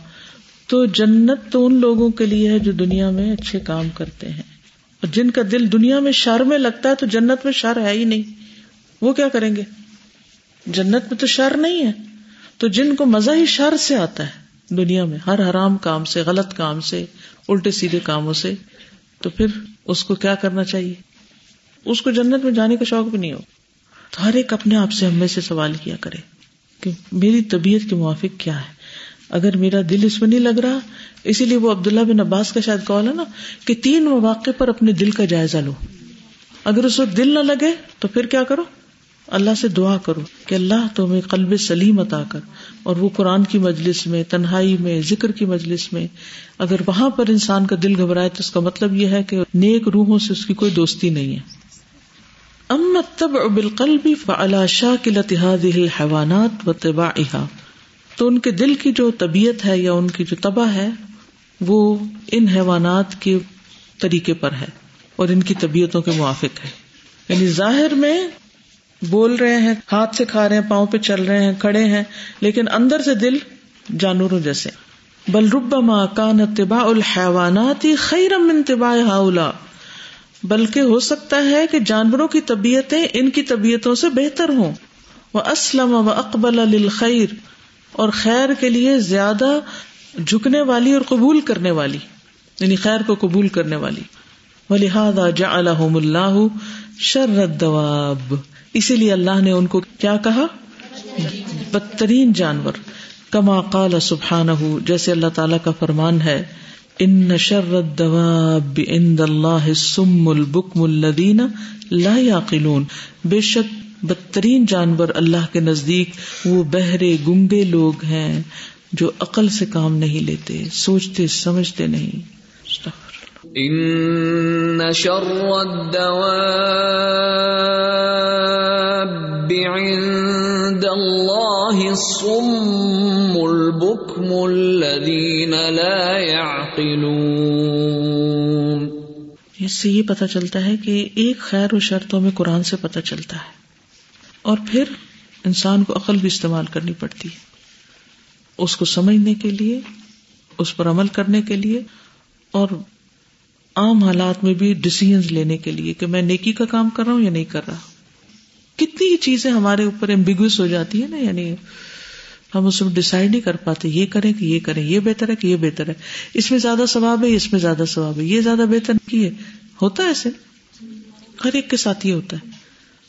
تو جنت تو ان لوگوں کے لیے ہے جو دنیا میں اچھے کام کرتے ہیں۔ اور جن کا دل دنیا میں شر میں لگتا ہے تو جنت میں شر ہے ہی نہیں۔ وہ کیا کریں گے؟ جنت میں تو شر نہیں ہے۔ تو جن کو مزہ ہی شر سے آتا ہے دنیا میں، ہر حرام کام سے، غلط کام سے الٹے سیدھے کاموں سے، تو پھر اس کو کیا کرنا چاہیے؟ اس کو جنت میں جانے کا شوق بھی نہیں ہو۔ تو ہر ایک اپنے آپ سے ہم میں سے سوال کیا کرے کہ میری طبیعت کے موافق کیا ہے؟ اگر میرا دل اس میں نہیں لگ رہا، اسی لیے وہ عبداللہ بن عباس کا شاید کال ہے نا کہ تین مواقع پر اپنے دل کا جائزہ لو۔ اگر اس وقت دل نہ لگے تو پھر کیا کرو؟ اللہ سے دعا کرو کہ اللہ تمہیں قلب سلیم عطا کر اور وہ قرآن کی مجلس میں، تنہائی میں، ذکر کی مجلس میں۔ اگر وہاں پر انسان کا دل گھبرائے تو اس کا مطلب یہ ہے کہ نیک روحوں سے اس کی کوئی دوستی نہیں ہے۔ ام تب بالقلب فعلى شاكلة هذه الحيوانات وطباعها تو ان کے دل کی جو طبیعت ہے یا ان کی جو تباہ ہے، وہ ان حیوانات کے طریقے پر ہے اور ان کی طبیعتوں کے موافق ہے۔ یعنی ظاہر میں بول رہے ہیں، ہاتھ سے کھا رہے ہیں، پاؤں پہ چل رہے ہیں، کھڑے ہیں، لیکن اندر سے دل جانوروں جیسے۔ بل رب کان طبا الحیوانات خیرم انتبا ہاؤلا۔ بلکہ ہو سکتا ہے کہ جانوروں کی طبیعتیں ان کی طبیعتوں سے بہتر ہوں۔ وہ اسلم و اقبال الخیر اور خیر کے لیے زیادہ جھکنے والی اور قبول کرنے والی یعنی خیر کو قبول کرنے والی۔ لہٰذا جا الحم اللہ شرد اسی لیے اللہ نے ان کو کیا کہا؟ بدترین جانور۔ کما قال سبحان جیسے اللہ تعالی کا فرمان ہے، ان شرد اللہ سم البکم الدین لا یاقلون۔ بے شک بدترین جانور اللہ کے نزدیک وہ بہرے گنگے لوگ ہیں جو عقل سے کام نہیں لیتے، سوچتے، سمجھتے نہیں۔ ان شر عند الله الصم البكم الذين لا يعقلون. اس سے یہ پتہ چلتا ہے کہ ایک خیر و شرطوں میں قرآن سے پتہ چلتا ہے اور پھر انسان کو عقل بھی استعمال کرنی پڑتی ہے۔ اس کو سمجھنے کے لیے، اس پر عمل کرنے کے لیے اور عام حالات میں بھی ڈسیزن لینے کے لیے کہ میں نیکی کا کام کر رہا ہوں یا نہیں کر رہا۔ کتنی ہی چیزیں ہمارے اوپر ایمبیگوس ہو جاتی ہے نا یعنی ہم اس میں ڈسائڈ نہیں کر پاتے، یہ کریں کہ یہ کریں، یہ بہتر ہے کہ یہ بہتر ہے۔ اس میں زیادہ ثواب ہے، اس میں زیادہ ثواب ہے۔ یہ زیادہ بہتر کی ہے۔ ہوتا ہے ایسے۔ ہر ایک کے ساتھ یہ ہوتا ہے۔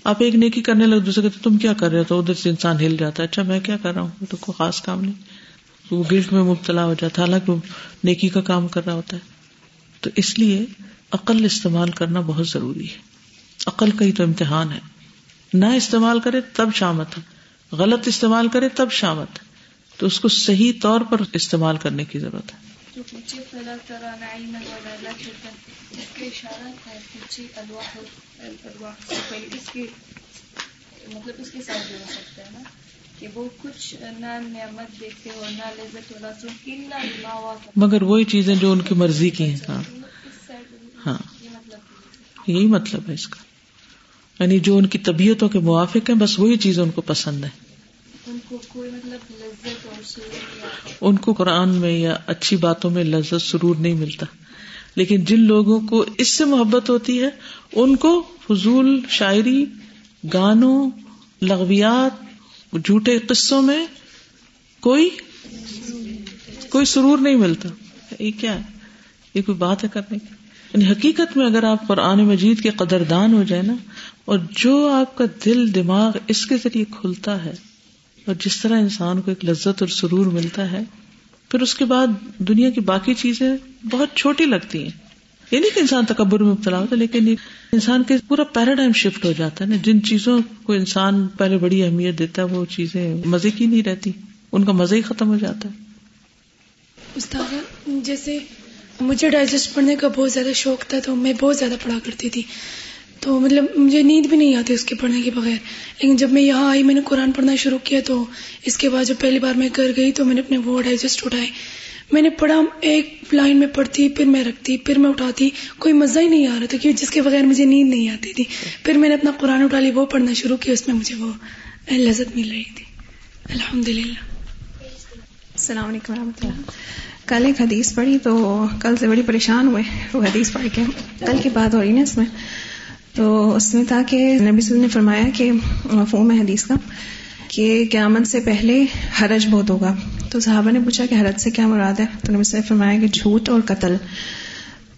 آپ ایک نیکی کرنے لگے، دوسرے کہ تم کیا کر رہے ہو؟ تو ادھر سے انسان ہل جاتا ہے۔ اچھا میں کیا کر رہا ہوں؟ تو کوئی خاص کام نہیں۔ وہ گلٹ میں مبتلا ہو جاتا حالانکہ نیکی کا کام کر رہا ہوتا ہے۔ تو اس لیے عقل استعمال کرنا بہت ضروری ہے۔ عقل کا ہی تو امتحان ہے۔ نہ استعمال کرے تب شامت ہے۔ غلط استعمال کرے تب شامت ہے۔ تو اس کو صحیح طور پر استعمال کرنے کی ضرورت ہے۔ مطلب اس کے ساتھ ہو سکتا ہے نا۔ کہ وہ کچھ نہ نعمت دیکھتے ہو نہ لذت مگر وہی چیزیں جو ان کی مرضی کی ہیں ہاں۔ ہاں۔ یہ یہی مطلب ہے اس کا۔ یعنی جو ان کی طبیعتوں کے موافق ہیں بس وہی چیزیں ان کو پسند ہے ان کو کوئی مطلب لذت اور ان کو قرآن میں یا اچھی باتوں میں لذت سرور نہیں ملتا۔ لیکن جن لوگوں کو اس سے محبت ہوتی ہے ان کو فضول شاعری گانوں لغویات جھوٹے قصوں میں کوئی کوئی سرور نہیں ملتا۔ یہ کیا ہے؟ یہ کوئی بات ہے کرنے کی؟ یعنی حقیقت میں اگر آپ قرآن مجید کے قدردان ہو جائے نا، اور جو آپ کا دل، دماغ اس کے ذریعے کھلتا ہے، اور جس طرح انسان کو ایک لذت اور سرور ملتا ہے، پھر اس کے بعد دنیا کی باقی چیزیں بہت چھوٹی لگتی ہیں۔ یہ نہیں کہ انسان تکبر میں مبتلا ہوتا، لیکن انسان کے پورا پیراڈائم شفٹ ہو جاتا ہے نا۔ جن چیزوں کو انسان پہلے بڑی اہمیت دیتا ہے، وہ چیزیں مزے کی نہیں رہتی۔ ان کا مزہ ہی ختم ہو جاتا ہے۔ استاد، جیسے مجھے ڈائجسٹ پڑھنے کا بہت زیادہ شوق تھا، تو میں بہت زیادہ پڑھا کرتی تھی۔ تو مطلب مجھے نیند بھی نہیں آتی اس کے پڑھنے کے بغیر۔ لیکن جب میں یہاں آئی، میں نے قرآن پڑھنا شروع کیا، تو اس کے بعد جب پہلی بار میں گھر گئی، تو میں نے اپنے وہ ڈائجسٹ اٹھائے۔ میں نے پڑھا، ایک لائن میں پڑھتی، پھر میں رکھتی، پھر میں اٹھاتی، کوئی مزہ ہی نہیں آ رہا تھا، کیونکہ جس کے بغیر مجھے نیند نہیں آتی تھی۔ پھر میں نے اپنا قرآن اٹھا لی، وہ پڑھنا شروع کیا، اس میں مجھے وہ لذت مل رہی تھی۔ الحمد للہ السلام علیکم ورحمۃ اللہ۔ کل ایک حدیث پڑھی تو کل سے بڑی پریشان ہوئے، وہ حدیث پڑھ کے۔ کل کی بات ہو رہی نا اس میں۔ تو اس میں تھا کہ نبی صلی اللہ علیہ وسلم نے فرمایا کہ مفہوم ہے حدیث کا کہ قیامت سے پہلے حرج بہت ہوگا۔ تو صحابہ نے پوچھا کہ حرج سے کیا مراد ہے؟ تو نبی صلی نے فرمایا کہ جھوٹ اور قتل۔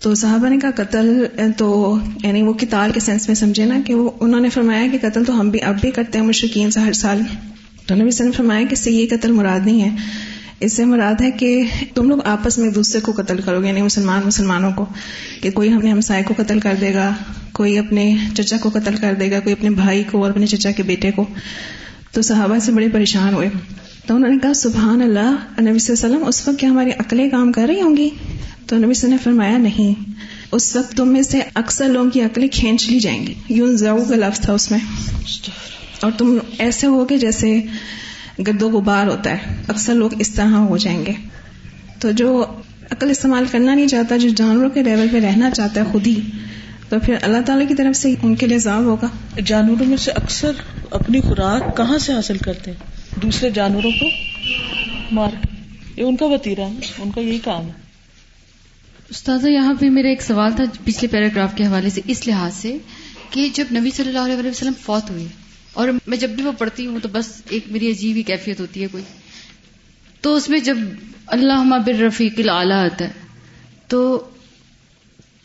تو صحابہ نے کہا، قتل تو یعنی وہ کتال کے سینس میں سمجھے نا کہ وہ، انہوں نے فرمایا کہ قتل تو ہم بھی، اب بھی کرتے ہیں مشرقین سے ہر سال۔ تو نبی صلی نے فرمایا کہ اس سے یہ قتل مراد نہیں ہے۔ اس سے مراد ہے کہ تم لوگ آپس میں ایک دوسرے کو قتل کرو گے یعنی مسلمان مسلمانوں کو، کہ کوئی ہم نے ہمسائے کو قتل کر دے گا، کوئی اپنے چچا کو قتل کر دے گا، کوئی اپنے بھائی کو اور اپنے چچا کے بیٹے کو۔ تو صحابہ سے بڑے پریشان ہوئے۔ تو انہوں نے کہا، سبحان اللہ، نبی صلی اللہ علیہ وسلم، اس وقت کیا ہماری عقلیں کام کر رہی ہوں گی؟ تو نبی صلی اللہ علیہ وسلم نے فرمایا، نہیں، اس وقت تم میں سے اکثر لوگوں کی عقلیں کھینچ لی جائیں گی۔ یون ضاؤ کا لفظ تھا اس میں۔ اور تم ایسے ہوگے جیسے گرد و غبار ہوتا ہے۔ اکثر لوگ اس طرح ہو جائیں گے۔ تو جو عقل استعمال کرنا نہیں چاہتا، جو جانوروں کے لیول پہ رہنا چاہتا ہے خود ہی، تو پھر اللہ تعالیٰ کی طرف سے ان کے لیے عذاب ہوگا۔ جانوروں میں سے اکثر اپنی خوراک کہاں سے حاصل کرتے ہیں؟ دوسرے جانوروں کو مار یہ ان کا وتیرا ہے، ان کا یہی کام ہے۔ استاذہ، یہاں پہ میرا ایک سوال تھا پچھلے پیراگراف کے حوالے سے، اس لحاظ سے کہ جب نبی صلی اللہ علیہ وسلم فوت ہوئے، اور میں جب بھی وہ پڑھتی ہوں تو بس ایک میری عجیب ہی کیفیت ہوتی ہے کوئی۔ تو اس میں جب اللہ بر رفیق العلیٰ آتا ہے، تو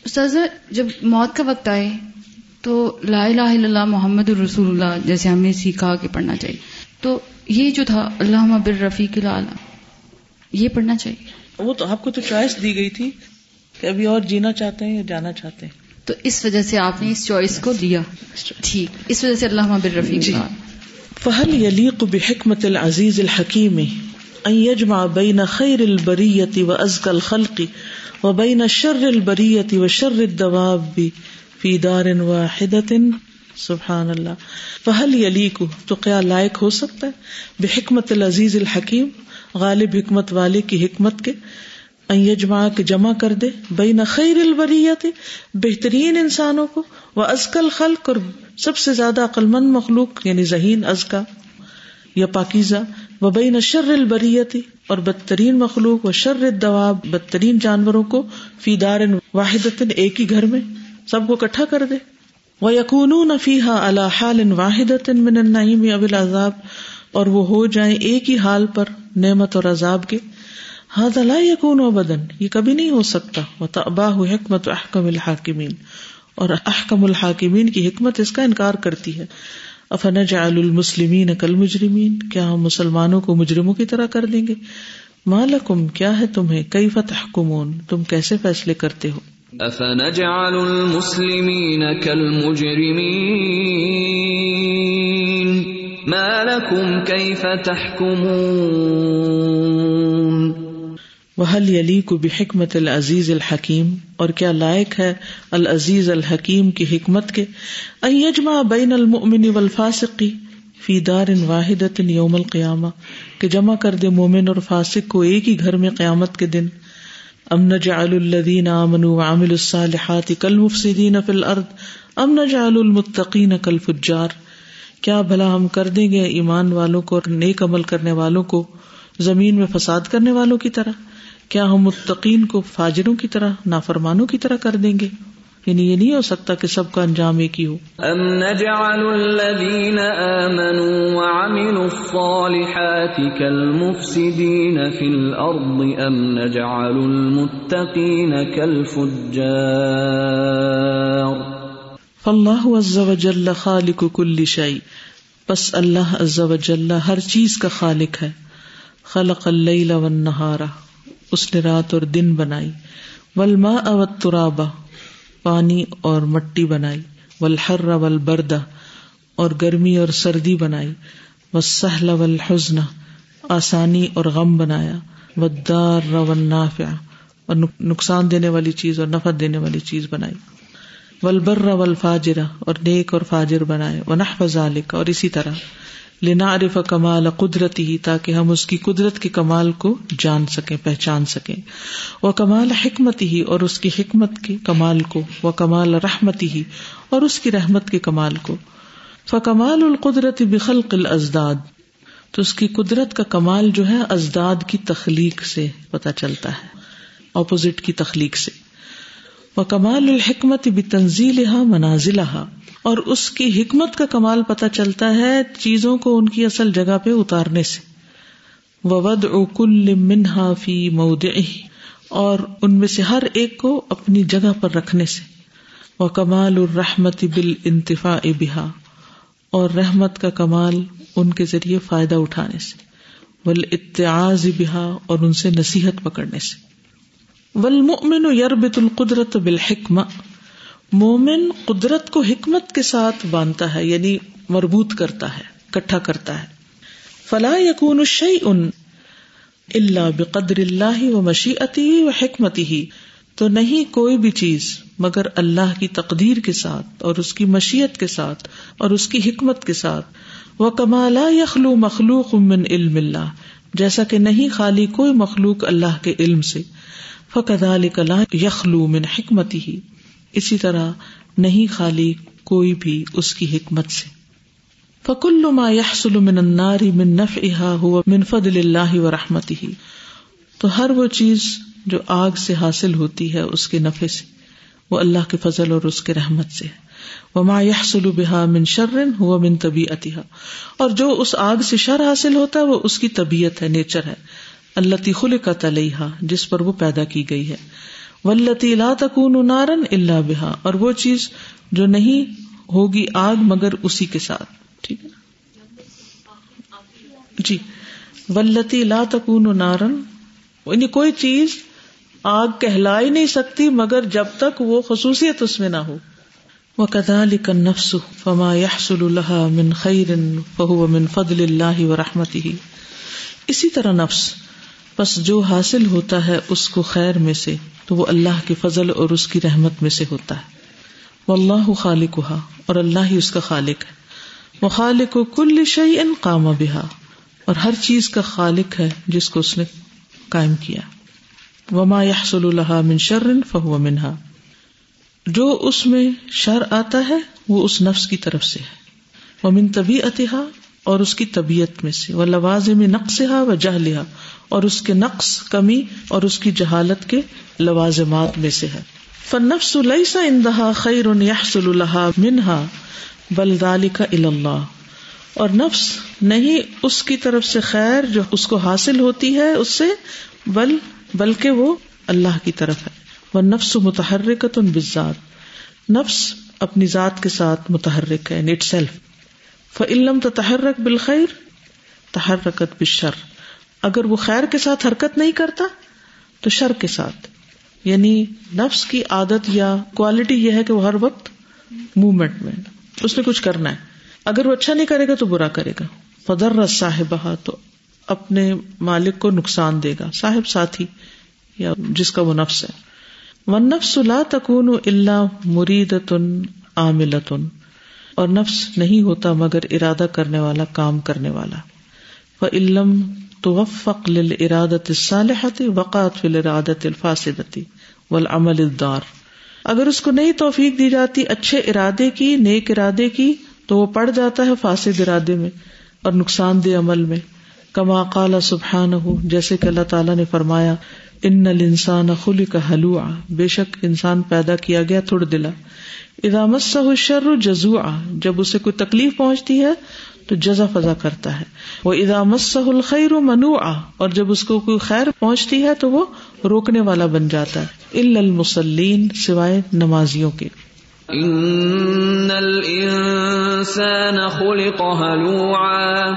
استاذہ، جب موت کا وقت آئے تو لا الہ الا اللہ محمد الرسول اللہ جیسے ہم نے سیکھا کہ پڑھنا چاہیے۔ تو یہ جو تھا اللہ بر رفیق یہ پڑھنا چاہیے۔ وہ تو آپ کو تو چوائس دی گئی تھی کہ ابھی اور جینا چاہتے ہیں یا جانا چاہتے ہیں۔ تو اس وجہ سے آپ نے اس چوائس کو دیا۔ ٹھیک اس وجہ سے اللہ بالرفیق جی۔ فہل يليق بحكمة العزيز الحكيم؟ أن يجمع بين خير البرية وأزكى الخلق وبين شر البرية وشر الدواب في دار واحدة سبحان اللہ۔ فہل يليق تو کیا لائق ہو سکتا ہے؟ بحکمت العزیز الحکیم غالب حکمت والے کی حکمت کے۔ یجما کے جمع کر دے۔ بین خیر البریت بہترین انسانوں کو۔ وہ ازکل خلق اور سب سے زیادہ عقل مند مخلوق یعنی ذہین ازکا یا پاکیزہ۔ و بین شر البریت اور بدترین مخلوق۔ و شر دواب بدترین جانوروں کو۔ فی دار واحد ایک ہی گھر میں۔ سب کو اکٹھا کر دے۔ وہ یقون فیحا اللہ حال واحد من النعیم اب العذاب اور وہ ہو جائیں ایک ہی حال پر نعمت اور عذاب کے۔ ہاں لا یقون و بدن یہ کبھی نہیں ہو سکتا۔ وہ تباہ حکمت احکم الحاکمین اور احکم الحاکمین کی حکمت اس کا انکار کرتی ہے۔ افن جعل المسلمین کل مجرمین کیا ہم مسلمانوں کو مجرموں کی طرح کر دیں گے؟ مالکم کیا ہے تمہیں؟ کئی فتح کمون تم کیسے فیصلے کرتے ہو؟ افنجعل المسلمین كالمجرمين؟ ما لكم كيف تحكمون؟ وحل علی کو بھی حکمت العزیز الحکیم اور کیا لائق ہے العزیز الحکیم کی حکمت کے؟ ایجما بین المؤمن والفاسقی فی دار ان واحد یوم القیامہ، کہ جمع کر دے مومن اور فاسق کو ایک ہی گھر میں قیامت کے دن۔ ام نجعل الذين امنوا وعملوا الصالحات كالمفسدين في الارض ام نجعل المتقين كالفجار کیا بھلا ہم کر دیں گے ایمان والوں کو اور نیک عمل کرنے والوں کو زمین میں فساد کرنے والوں کی طرح؟ کیا ہم متقین کو فاجروں کی طرح، نافرمانوں کی طرح کر دیں گے؟ یعنی یہ نہیں ہو سکتا کہ سب کا انجام ایک ہی ہو۔ ام نجعل الذین آمنوا وعملوا الصالحات كالمفسدین فی الارض ام نجعل المتقین كالفجار فاللہ عز وجل خالق کل شیء پس اللہ عز وجل ہر چیز کا خالق ہے۔ خلق اللیل والنہار اس نے رات اور دن بنائی۔ ولما اوت ترابا پانی اور مٹی بنائی ولحر ول بردا اور گرمی اور سردی بنائی و سہل ول حزن آسانی اور غم بنایا و دار ون نافع اور نقصان دینے والی چیز اور نفع دینے والی چیز بنائی ولبر ول اور نیک اور فاجر بنائے و نحف ذالک اور اسی طرح۔ لینا عرف کمال قدرتی ہی تاکہ ہم اس کی قدرت کے کمال کو جان سکیں، پہچان سکیں۔ وہ کمال حکمت ہی اور اس کی حکمت کے کمال کو وہ کمال رحمتی ہی اور اس کی رحمت کے کمال کو۔ فکمال القدرت بخلق الازداد۔ تو اس کی قدرت کا کمال جو ہے، ازداد کی تخلیق سے پتہ چلتا ہے، اپوزٹ کی تخلیق سے۔ وہ کمال الحکمت بھی تنزیل منازل اور اس کی حکمت کا کمال پتہ چلتا ہے چیزوں کو ان کی اصل جگہ پہ اتارنے سے۔ ود اکل منہا فی مود اور ان میں سے ہر ایک کو اپنی جگہ پر رکھنے سے۔ وہ کمال الرحمت بال انتفا بحا اور رحمت کا کمال ان کے ذریعے فائدہ اٹھانے سے۔ ول اتعاز بحا اور ان سے نصیحت پکڑنے سے۔ ولمن یربت القدرت بالحکمہ مومن قدرت کو حکمت کے ساتھ باندھتا ہے یعنی مربوط کرتا ہے کٹھا کرتا ہے۔ فلاح یقون شعی ان اللہ بقدر اللہ و مشیعتی و حکمتی ہی تو نہیں کوئی بھی چیز مگر اللہ کی تقدیر کے ساتھ اور اس کی مشیت کے ساتھ اور اس کی حکمت کے ساتھ۔ وہ کمالا یخلو مخلوق من علم اللہ۔ جیسا کہ نہیں خالی کوئی مخلوق اللہ کے علم سے۔ فقد علی کلا یخلو من حکمتی ہی اسی طرح نہیں خالی کوئی بھی اس کی حکمت سے۔ فکل ما يحصل من النار من نفعها هو من فضل الله ورحمته تو ہر وہ چیز جو آگ سے حاصل ہوتی ہے اس کے نفع سے، وہ اللہ کے فضل اور اس کے رحمت سے۔ وما يحصل بها من شر هو من طبيعتها اور جو اس آگ سے شر حاصل ہوتا ہے، وہ اس کی طبیعت ہے، نیچر ہے۔ اللہ تی خلقت علیہا، جس پر وہ پیدا کی گئی ہے۔ ولتی لا تکون نارن اللہ بحا اور وہ چیز جو نہیں ہوگی آگ مگر اسی کے ساتھ، ٹھیک ہے؟ جی ولتی لا تکون نارن یعنی کوئی چیز آگ کہلا ہی نہیں سکتی مگر جب تک وہ خصوصیت اس میں نہ ہو۔ وہ کدال نفس فما یحسل اللہ من خیر فہو من فضل اللہ و رحمت ہی اسی طرح نفس بس جو حاصل ہوتا ہے اس کو خیر میں سے، تو وہ اللہ کے فضل اور اس کی رحمت میں سے ہوتا ہے۔ وہ اللہ خالق ہوا اور اللہ ہی اس کا خالق ہے۔ وہ خالق و کل شعی ان کام بہا، اور ہر چیز کا خالق ہے جس کو اس نے قائم کیا۔ وما یحصل اللہ من شرن فہو منہا۔ جو اس میں شر آتا ہے، وہ اس نفس کی طرف سے ہے۔ وہ من طبی اتحا اور اس کی طبیعت میں سے وہ لوازم نقص ہا و جہلحا اور اس کے نقص، کمی اور اس کی جہالت کے لوازمات میں سے ہے۔ فنفس لیسا اندہا خیر یحصل لها منہا، بل ذالک اللہ اور نفس نہیں اس کی طرف سے خیر جو اس کو حاصل ہوتی ہے اس سے، بل، بلکہ وہ اللہ کی طرف ہے۔ وہ نفس متحرکت بذات نفس اپنی ذات کے ساتھ متحرک ہے یعنی نیٹ سیلف فعلم تو تحرک بالخیر تحرکت بالشر اگر وہ خیر کے ساتھ حرکت نہیں کرتا تو شر کے ساتھ یعنی نفس کی عادت یا کوالٹی یہ ہے کہ وہ ہر وقت موومنٹ میں اس نے کچھ کرنا ہے۔ اگر وہ اچھا نہیں کرے گا تو برا کرے گا۔ فدر صاحب تو اپنے مالک کو نقصان دے گا۔ صاحب ساتھی یا جس کا وہ نفس ہے۔ ون نفس لا تکون اللہ مرید عاملتن اور نفس نہیں ہوتا مگر ارادہ کرنے والا، کام کرنے والا۔ وہ علم تو وفق ارادت صالحتی وقات فل الفاصدتی والعمل الدار۔ اگر اس کو نئی توفیق دی جاتی، اچھے ارادے کی، نیک ارادے کی، تو وہ پڑ جاتا ہے فاسد ارادے میں اور نقصان دہ عمل میں۔ کما قال سبحان ہو جیسے کہ اللہ تعالیٰ نے فرمایا ان انسان خلی کا حلوا بے شک انسان پیدا کیا گیا تھوڑ دلا ادامت سہ شر جزو جب اسے کوئی تکلیف پہنچتی ہے تو جزا فضا کرتا ہے۔ وہ ادامت سہ الخیر منو اور جب اس کو کوئی خیر پہنچتی ہے تو وہ روکنے والا بن جاتا ہے۔ المسلین سوائے نمازیوں کے۔ ان الانسان خلق هلوعا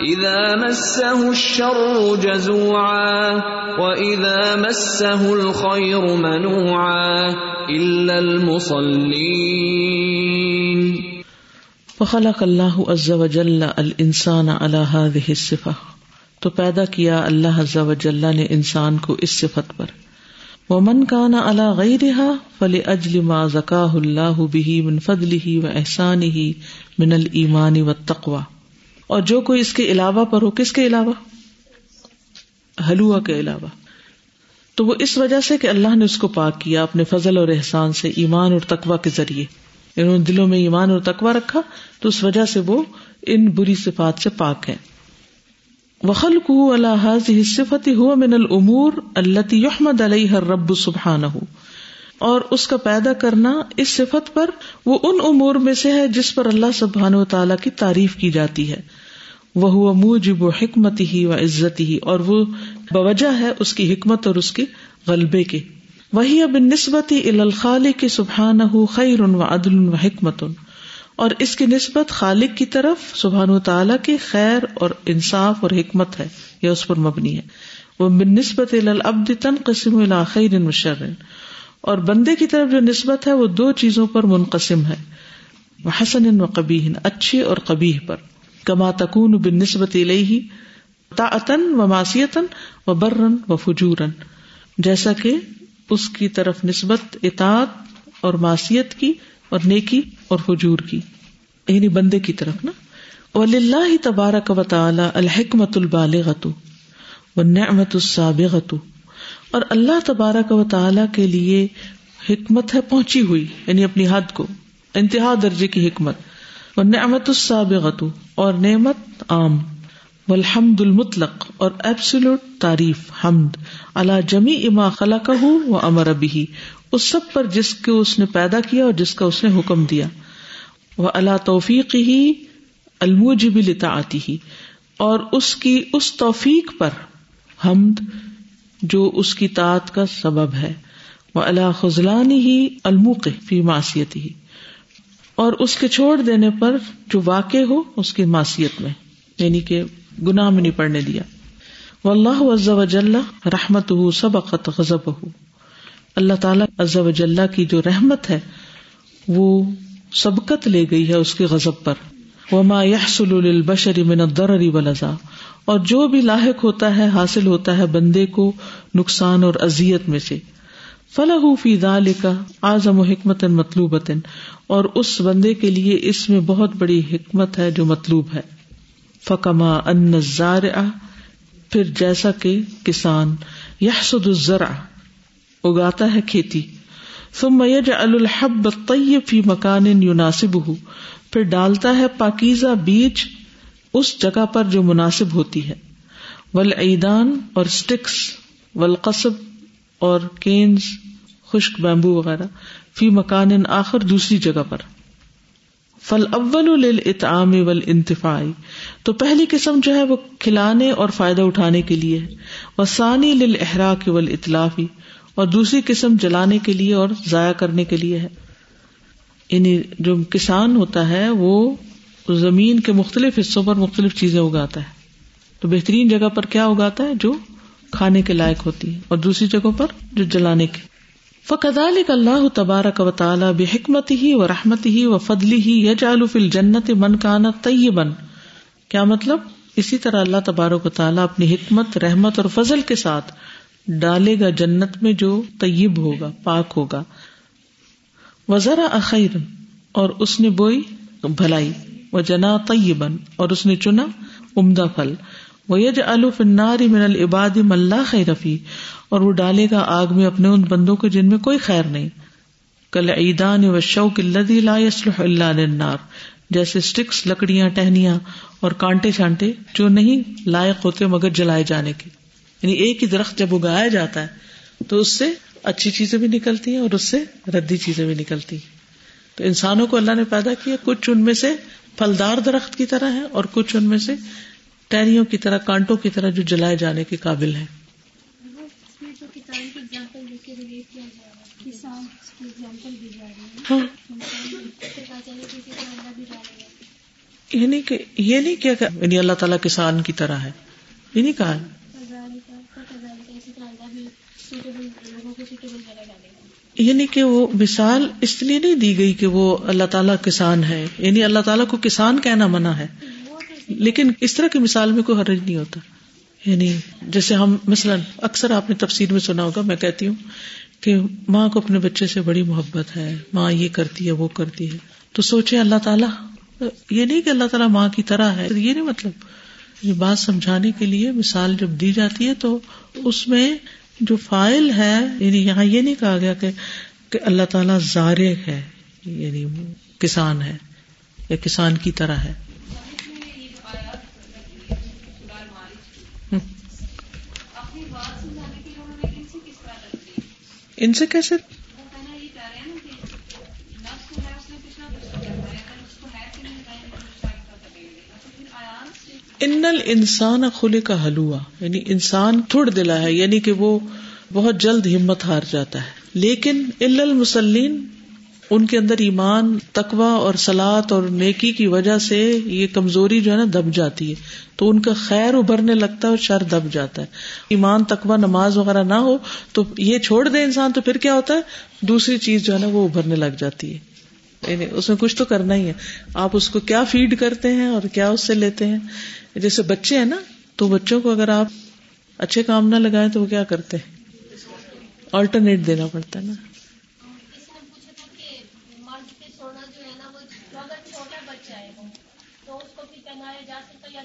اذا مسه الشر جزوعا واذا مسه الخير منوعا الا المصلين. فخلق الله عز وجل الانسان على هذه الصفه تو پیدا کیا اللہ عز وجل نے انسان کو اس صفت پر. وہ من کا نا اللہ غی رہا فل اجل ما زکا اللہ بھی من فضل ہی و احسان ہی من المانی و تقوا اور جو کوئی اس کے علاوہ پر ہو، کس کے علاوہ؟ حلوا کے علاوہ۔ تو وہ اس وجہ سے کہ اللہ نے اس کو پاک کیا اپنے فضل اور احسان سے، ایمان اور تقوا کے ذریعے۔ یعنی انہوں نے دلوں میں ایمان اور تقوا رکھا، تو اس وجہ سے وہ ان بری صفات سے پاک ہے وخل کو اللہ صفتی ہوا من العمور اللہ یحمد علیہ رب سبحان اور اس کا پیدا کرنا اس صفت پر وہ ان امور میں سے ہے جس پر اللہ سبحان و تعالیٰ کی تعریف کی جاتی ہے۔ وہ ہوا موجب و حکمت ہی و عزت ہی اور وہ بوجہ ہے اس کی حکمت اور اس کے غلبے کے۔ وہی اب نسبتی الخال کے سبحان خیر و عدل و حکمت۔ اور اس کی نسبت خالق کی طرف سبحان و تعالیٰ کے خیر اور انصاف اور حکمت ہے، یا اس پر مبنی ہے۔ وہ نسبت العبد تن قسم الخیر مشرن اور بندے کی طرف جو نسبت ہے، وہ دو چیزوں پر منقسم ہے۔ حسن و کبھی اچھی اور کبھی پر۔ کما تکون بن نسبت علیہ تاطن و ماسیتن و برن و فجورن جیسا کہ اس کی طرف نسبت اطاط اور معصیت کی اور نیکی اور حجور کی یعنی بندے کی طرف نا۔ ولی اللہ تبارک و تعالی الحکمت البالغت و نعمت السابغت اور اللہ تبارک و تعالی کے لیے حکمت ہے پہنچی ہوئی یعنی اپنی حد کو، انتہا درجے کی حکمت۔ و نعمت السابغت اور نعمت عام، والحمد المطلق، اور ایبسلوٹ تعریف، حمد اللہ جمی اما خلا کہ وہ امر ابھی اس سب پر جس کو اس نے پیدا کیا اور جس کا اس نے حکم دیا وہ اللہ توفیق ہی الموجب لطاعتی ہی اور اس کی اس توفیق پر حمد، جو اس کی تعت کا سبب ہے وہ اللہ خزلان ہی الموق فی معصیت ہی اور اس کے چھوڑ دینے پر جو واقع ہو، اس کی معصیت میں یعنی کہ گناہ میں نہیں پڑنے دیا۔ وہ اللہ عز و جل رحمت ہو سبقت غزب ہو اللہ تعالیٰ عز و جل کی جو رحمت ہے، وہ سبقت لے گئی ہے اس کے غزب پر۔ وما يحصل للبشر من الضرر والذا اور جو بھی لاحق ہوتا ہے، حاصل ہوتا ہے بندے کو نقصان اور اذیت میں سے۔ فلاح فی ذلك اعظم حکمت مطلوبت اور اس بندے کے لیے اس میں بہت بڑی حکمت ہے جو مطلوب ہے۔ فکما ان الزارع، پھر جیسا کہ کسان یحصد الزرع، اگاتا ہے کھیتی۔ ثم يجعل الحب الطيب في مكان يناسبه۔ پھر ڈالتا ہے پاکیزہ بیج اس جگہ پر جو مناسب ہوتی ہے۔ ولعیدان اور اسٹکس والقصب اور کینز، خشک بیمبو وغیرہ، فی مکان آخر دوسری جگہ پر۔ فل اول للطعام والانتفاع تو پہلی قسم جو ہے وہ کھلانے اور فائدہ اٹھانے کے لیے وہ ثانی للاحراق والاطلافی اور دوسری قسم جلانے کے لیے اور ضائع کرنے کے لیے ہے۔ یعنی جو کسان ہوتا ہے وہ زمین کے مختلف حصوں پر مختلف چیزیں اگاتا ہے۔ تو بہترین جگہ پر کیا اگاتا ہے؟ جو کھانے کے لائق ہوتی ہے اور دوسری جگہوں پر جو جلانے کی فقدال اللہ تبارک و تعالیٰ بحکمت ہی و رحمت ہی و فضلی ہی یا جالف جنت من کانا طیبن کیا مطلب؟ اسی طرح اللہ تبارک و تعالیٰ اپنی حکمت، رحمت اور فضل کے ساتھ ڈالے گا جنت میں جو طیب ہوگا، پاک ہوگا۔ وزرا اخیر اور اس نے بوئی، بھلائی۔ وہ جنا طیبن اور اس نے چنا عمدہ پھل۔ وہ یج الفناری من العباد ملا خیرفی اور وہ ڈالے گا آگ میں اپنے ان بندوں کو جن میں کوئی خیر نہیں۔ کل عیدان و شوق الدی لا یسلح اللہ النار جیسے اسٹکس لکڑیاں، ٹہنیاں اور کانٹے چانٹے جو نہیں لائق ہوتے مگر جلائے جانے کے۔ یعنی ایک ہی درخت جب اگایا جاتا ہے تو اس سے اچھی چیزیں بھی نکلتی ہیں اور اس سے ردی چیزیں بھی نکلتی ہیں۔ تو انسانوں کو اللہ نے پیدا کیا، کچھ ان میں سے پھلدار درخت کی طرح ہے اور کچھ ان میں سے ٹہنیوں کی طرح، کانٹوں کی طرح جو جلائے جانے کے قابل ہے ہاں۔ یعنی یہ نہیں کہ، یہ نہیں کیا یعنی اللہ تعالیٰ کسان کی طرح ہے۔ یہ نہیں کہا۔ یعنی کہ وہ مثال اس لیے نہیں دی گئی کہ وہ اللہ تعالیٰ کسان ہے۔ یعنی اللہ تعالیٰ کو کسان کہنا منع ہے۔ لیکن اس طرح کی مثال میں کوئی حرج نہیں ہوتا۔ یعنی جیسے ہم مثلاً اکثر آپ نے تفسیر میں سنا ہوگا، میں کہتی ہوں کہ ماں کو اپنے بچے سے بڑی محبت ہے، ماں یہ کرتی ہے، وہ کرتی ہے۔ تو سوچے اللہ تعالیٰ، یہ نہیں کہ اللہ تعالیٰ ماں کی طرح ہے یہ نہیں مطلب۔ یہ بات سمجھانے کے لیے مثال جب دی جاتی ہے تو اس میں جو فائل ہے یعنی یہاں یہ نہیں کہا گیا کہ کہ اللہ تعالیٰ زارے ہے یعنی کسان ہے یا کسان کی طرح ہے۔ ان سے کیسے؟ ان انسان خلے کا حلوا یعنی انسان تھوڑ دلا ہے یعنی کہ وہ بہت جلد ہمت ہار جاتا ہے۔ لیکن المسلین ان کے اندر ایمان تقوا اور سلاد اور نیکی کی وجہ سے یہ کمزوری جو ہے نا دب جاتی ہے۔ تو ان کا خیر ابھرنے لگتا ہے اور شر دب جاتا ہے۔ ایمان تقوا نماز وغیرہ نہ ہو تو یہ چھوڑ دے انسان تو پھر کیا ہوتا ہے؟ دوسری چیز جو ہے نا وہ ابھرنے لگ جاتی ہے۔ یعنی اس میں کچھ تو کرنا ہی ہے۔ آپ اس کو کیا فیڈ کرتے ہیں اور کیا اس سے لیتے ہیں؟ جیسے بچے ہیں نا، تو بچوں کو اگر آپ اچھے کام نہ لگائیں تو وہ کیا کرتے ہیں؟ آلٹرنیٹ دینا پڑتا ہے نا۔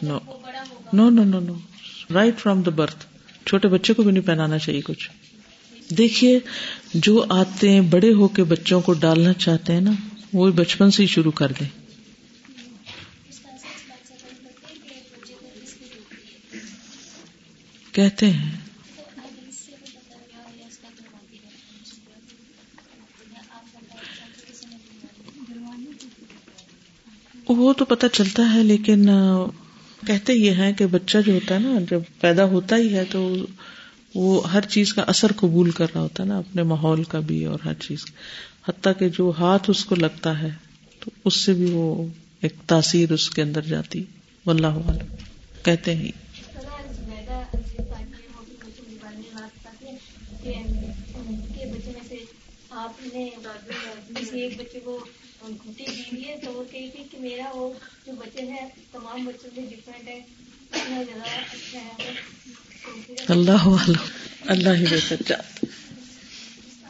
No no no no no right from the birth چھوٹے بچے کو بھی نہیں پہنانا چاہیے کچھ۔ دیکھیے، جو آتے ہیں، بڑے ہو کے بچوں کو ڈالنا چاہتے ہیں نا، وہ بچپن سے ہی شروع کر دیں۔ کہتے ہیں۔ وہ تو پتہ چلتا ہے، لیکن کہتے یہ ہیں کہ بچہ جو ہوتا ہے نا، جب پیدا ہوتا ہی ہے تو وہ ہر چیز کا اثر قبول کر رہا ہوتا ہے نا، اپنے ماحول کا بھی اور ہر چیز حتیٰ کہ جو ہاتھ اس کو لگتا ہے، تو اس سے بھی وہ ایک تاثیر اس کے اندر جاتی۔ واللہ عالم کہتے ہیں۔ آپ نے کسی ایک بچے کو گھٹی دی ہوئی ہے تو وہ کہی تھی کہ میرا وہ جو بچے ہیں، تمام بچوں سے ڈفرینٹ ہے اتنا زیادہ اچھا ہے۔ اللہ اللہ ہی بہتر چاہتا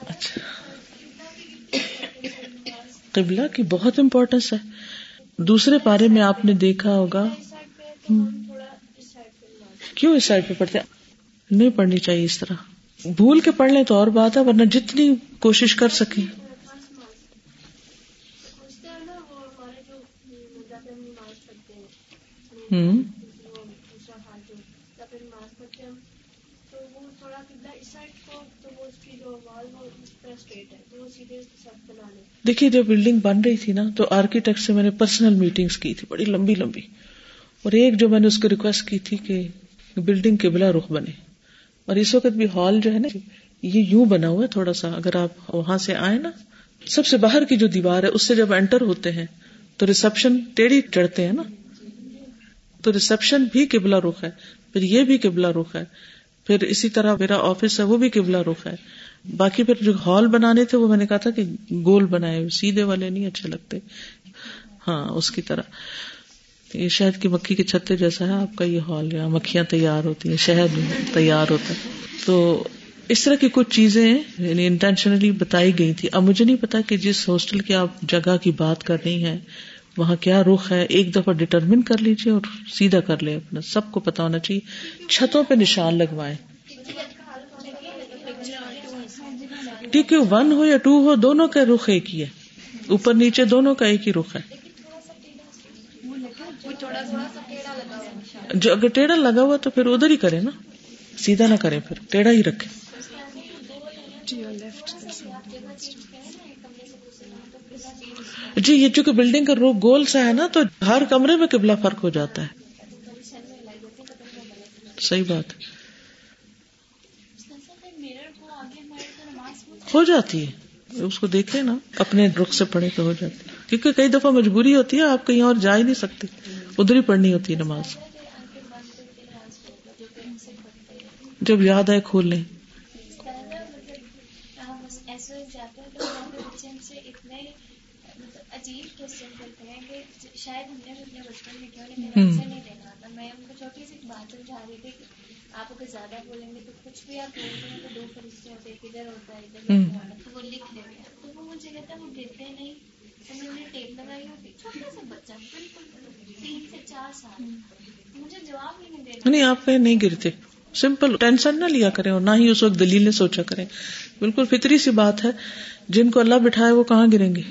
اچھا۔ قبلہ کی بہت امپورٹینس ہے۔ دوسرے پارے میں آپ نے دیکھا ہوگا۔ کیوں اس سائڈ پہ پڑھتے نہیں پڑھنی چاہیے اس طرح۔ بھول کے پڑھ لیں تو اور بات ہے، ورنہ جتنی کوشش کر سکیں۔ دیکھیے جب بلڈنگ بن رہی تھی نا، تو آرکیٹیکٹ سے میں نے پرسنل میٹنگس کی تھی، بڑی لمبی لمبی۔ اور ایک جو میں نے اس کو ریکویسٹ کی تھی کہ بلڈنگ کے بلا رخ بنے۔ اور اس وقت بھی ہال جو ہے نا، یہ یوں بنا ہوا ہے تھوڑا سا۔ اگر آپ وہاں سے آئے نا، سب سے باہر کی جو دیوار ہے، اس سے جب انٹر ہوتے ہیں، تو ریسپشن ٹیڑھی چڑھتے ہیں نا۔ تو ریسپشن بھی قبلہ رخ ہے، پھر یہ بھی قبلہ رخ ہے، پھر اسی طرح میرا آفس ہے، وہ بھی قبلہ رخ ہے۔ باقی پھر جو ہال بنانے تھے، وہ میں نے کہا تھا کہ گول بنائے سیدھے والے نہیں اچھے لگتے۔ ہاں اس کی طرح۔ یہ شہد کی مکھی کے چھتے جیسا ہے، آپ کا یہ ہال یہاں مکھیاں تیار ہوتی ہیں، شہد تیار ہوتا ہے۔ تو اس طرح کی کچھ چیزیں یعنی انٹینشنلی بتائی گئی تھی۔ اب مجھے نہیں پتا کہ جس ہاسٹل کی آپ جگہ کی بات کر رہی ہیں وہاں کیا رخ ہے؟ ایک دفعہ ڈٹرمن کر لیجیے اور سیدھا کر لے اپنا۔ سب کو پتا ہونا چاہیے۔ چھتوں پہ نشان لگوائے ٹھیک ہے ون ہو یا ٹو ہو، دونوں کا رخ ایک ہی ہے۔ اوپر نیچے دونوں کا ایک ہی رخ ہے۔ جو اگر ٹیڑھا لگا ہوا تو پھر ادھر ہی کرے نا۔ سیدھا نہ کرے پھر، ٹیڑھا ہی رکھے جی یہ چونکہ بلڈنگ کا روپ گول سا ہے نا، تو ہر کمرے میں قبلہ فرق ہو جاتا ہے۔ صحیح بات۔ ہو جاتی ہے۔ اس کو دیکھے نا، اپنے رخ سے پڑھے تو ہو جاتی کیونکہ کئی دفعہ مجبوری ہوتی ہے، آپ کہیں اور جا ہی نہیں سکتے۔ ادھر ہی پڑھنی ہوتی ہے نماز۔ جب یاد آئے کھول لیں شاید ہم نے اپنے بچپن میں کیوں نہیں نہیں دیکھا تھا۔ میں ان کو چھوٹی سی بات سمجھا رہی تھی کہ آپ اگر زیادہ بولیں گے تو کچھ بھی آپ بولتے ہیں تو دو فرشتے ہوتے ہیں ادھر ہوتا ہے ادھر تو وہ لکھ دیتے ہیں تو وہ مجھے کہتا ہے وہ گرتے نہیں۔ تو میں نے ٹیپ لگائی ہوتی۔ چھوٹا سا بچہ بالکل تین سے چار سال۔ مجھے جواب نہیں نہیں آپ نہیں گرتے۔ سمپل ٹینشن نہ لیا کریں اور نہ ہی اس وقت دلیل سوچا کریں۔ بالکل فطری سی بات ہے۔ جن کو اللہ بٹھائے وہ کہاں گریں گے؟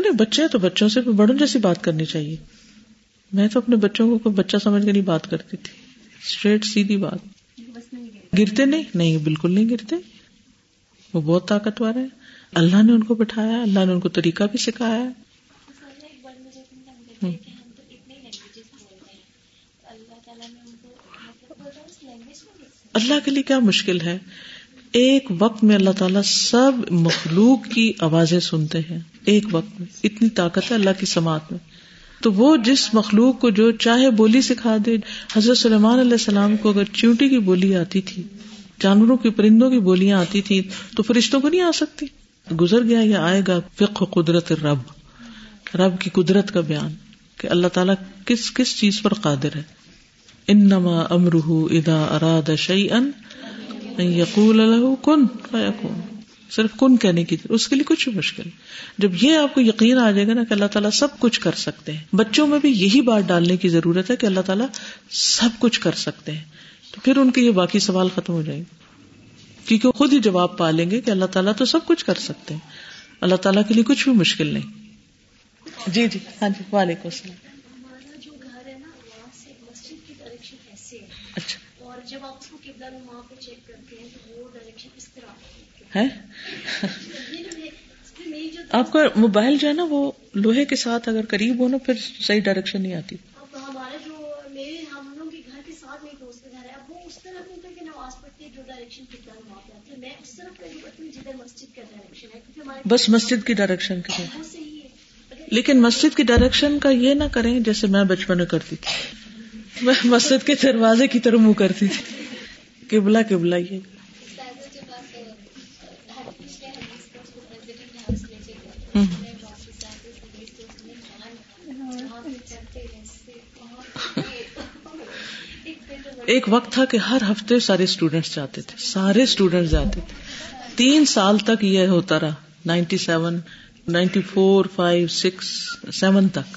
نہیں بچے تو بچوں سے بڑوں جیسی بات کرنی چاہیے۔ میں تو اپنے بچوں کو کوئی بچہ سمجھ کے نہیں بات کرتی تھی۔ اسٹریٹ سیدھی بات۔ گرتے نہیں؟ نہیں، بالکل نہیں گرتے۔ وہ بہت طاقتور ہے اللہ نے ان کو بٹھایا، اللہ نے ان کو طریقہ بھی سکھایا۔ اللہ کے لیے کیا مشکل ہے؟ ایک وقت میں اللہ تعالیٰ سب مخلوق کی آوازیں سنتے ہیں، ایک وقت میں، اتنی طاقت ہے اللہ کی سماعت میں۔ تو وہ جس مخلوق کو جو چاہے بولی سکھا دے، حضرت سلیمان علیہ السلام کو اگر چونٹی کی بولی آتی تھی، جانوروں کی، پرندوں کی بولیاں آتی تھی، تو فرشتوں کو نہیں آ سکتی۔ گزر گیا یا آئے گا فقہ قدرت رب رب کی قدرت کا بیان کہ اللہ تعالیٰ کس کس چیز پر قادر ہے۔ انما امرہ ادا اراد شعی یقول کن فیکون صرف کن کہنے کی اس کے لیے کچھ مشکل۔ جب یہ آپ کو یقین آ جائے گا نا کہ اللہ تعالیٰ سب کچھ کر سکتے ہیں، بچوں میں بھی یہی بات ڈالنے کی ضرورت ہے کہ اللہ تعالیٰ سب کچھ کر سکتے ہیں۔ تو پھر ان کے یہ باقی سوال ختم ہو جائیں گے۔ کیونکہ وہ خود ہی جواب پا لیں گے کہ اللہ تعالیٰ تو سب کچھ کر سکتے ہیں۔ اللہ تعالیٰ کے لیے کچھ بھی مشکل نہیں۔ جی جی۔ ہاں جی وعلیکم السلام اچھا اور جب آپ اس کو چیک کرتے ہیں تو وہ ڈائریکشن اس طرح ہے؟ آپ کا موبائل جو ہے نا وہ لوہے کے ساتھ اگر قریب ہو نا پھر صحیح ڈائریکشن نہیں آتی۔ جو میرے ہم لوگ کے گھر کے ساتھ دوست کا گھر ہے وہ اس کہ نماز پڑھتی ہے جو ڈائریکشن پہ آتی ہے۔ میں اس طرف پڑھتی ہوں جدھر مسجد کا ڈائریکشن ہے کیونکہ ہمارے بس مسجد کی ڈائریکشن کی۔ لیکن مسجد کی ڈائریکشن کا یہ نہ کریں جیسے میں بچپن میں کرتی تھی۔ میں مسجد کے دروازے کی طرف منہ کرتی تھی۔ قبلہ قبلہ یہ۔ ایک وقت تھا کہ ہر ہفتے سارے اسٹوڈینٹس جاتے تھے۔ سارے اسٹوڈینٹ جاتے تھے۔ تین سال تک یہ ہوتا رہا۔ Ninety seven, ninety four, five, six, seven تک۔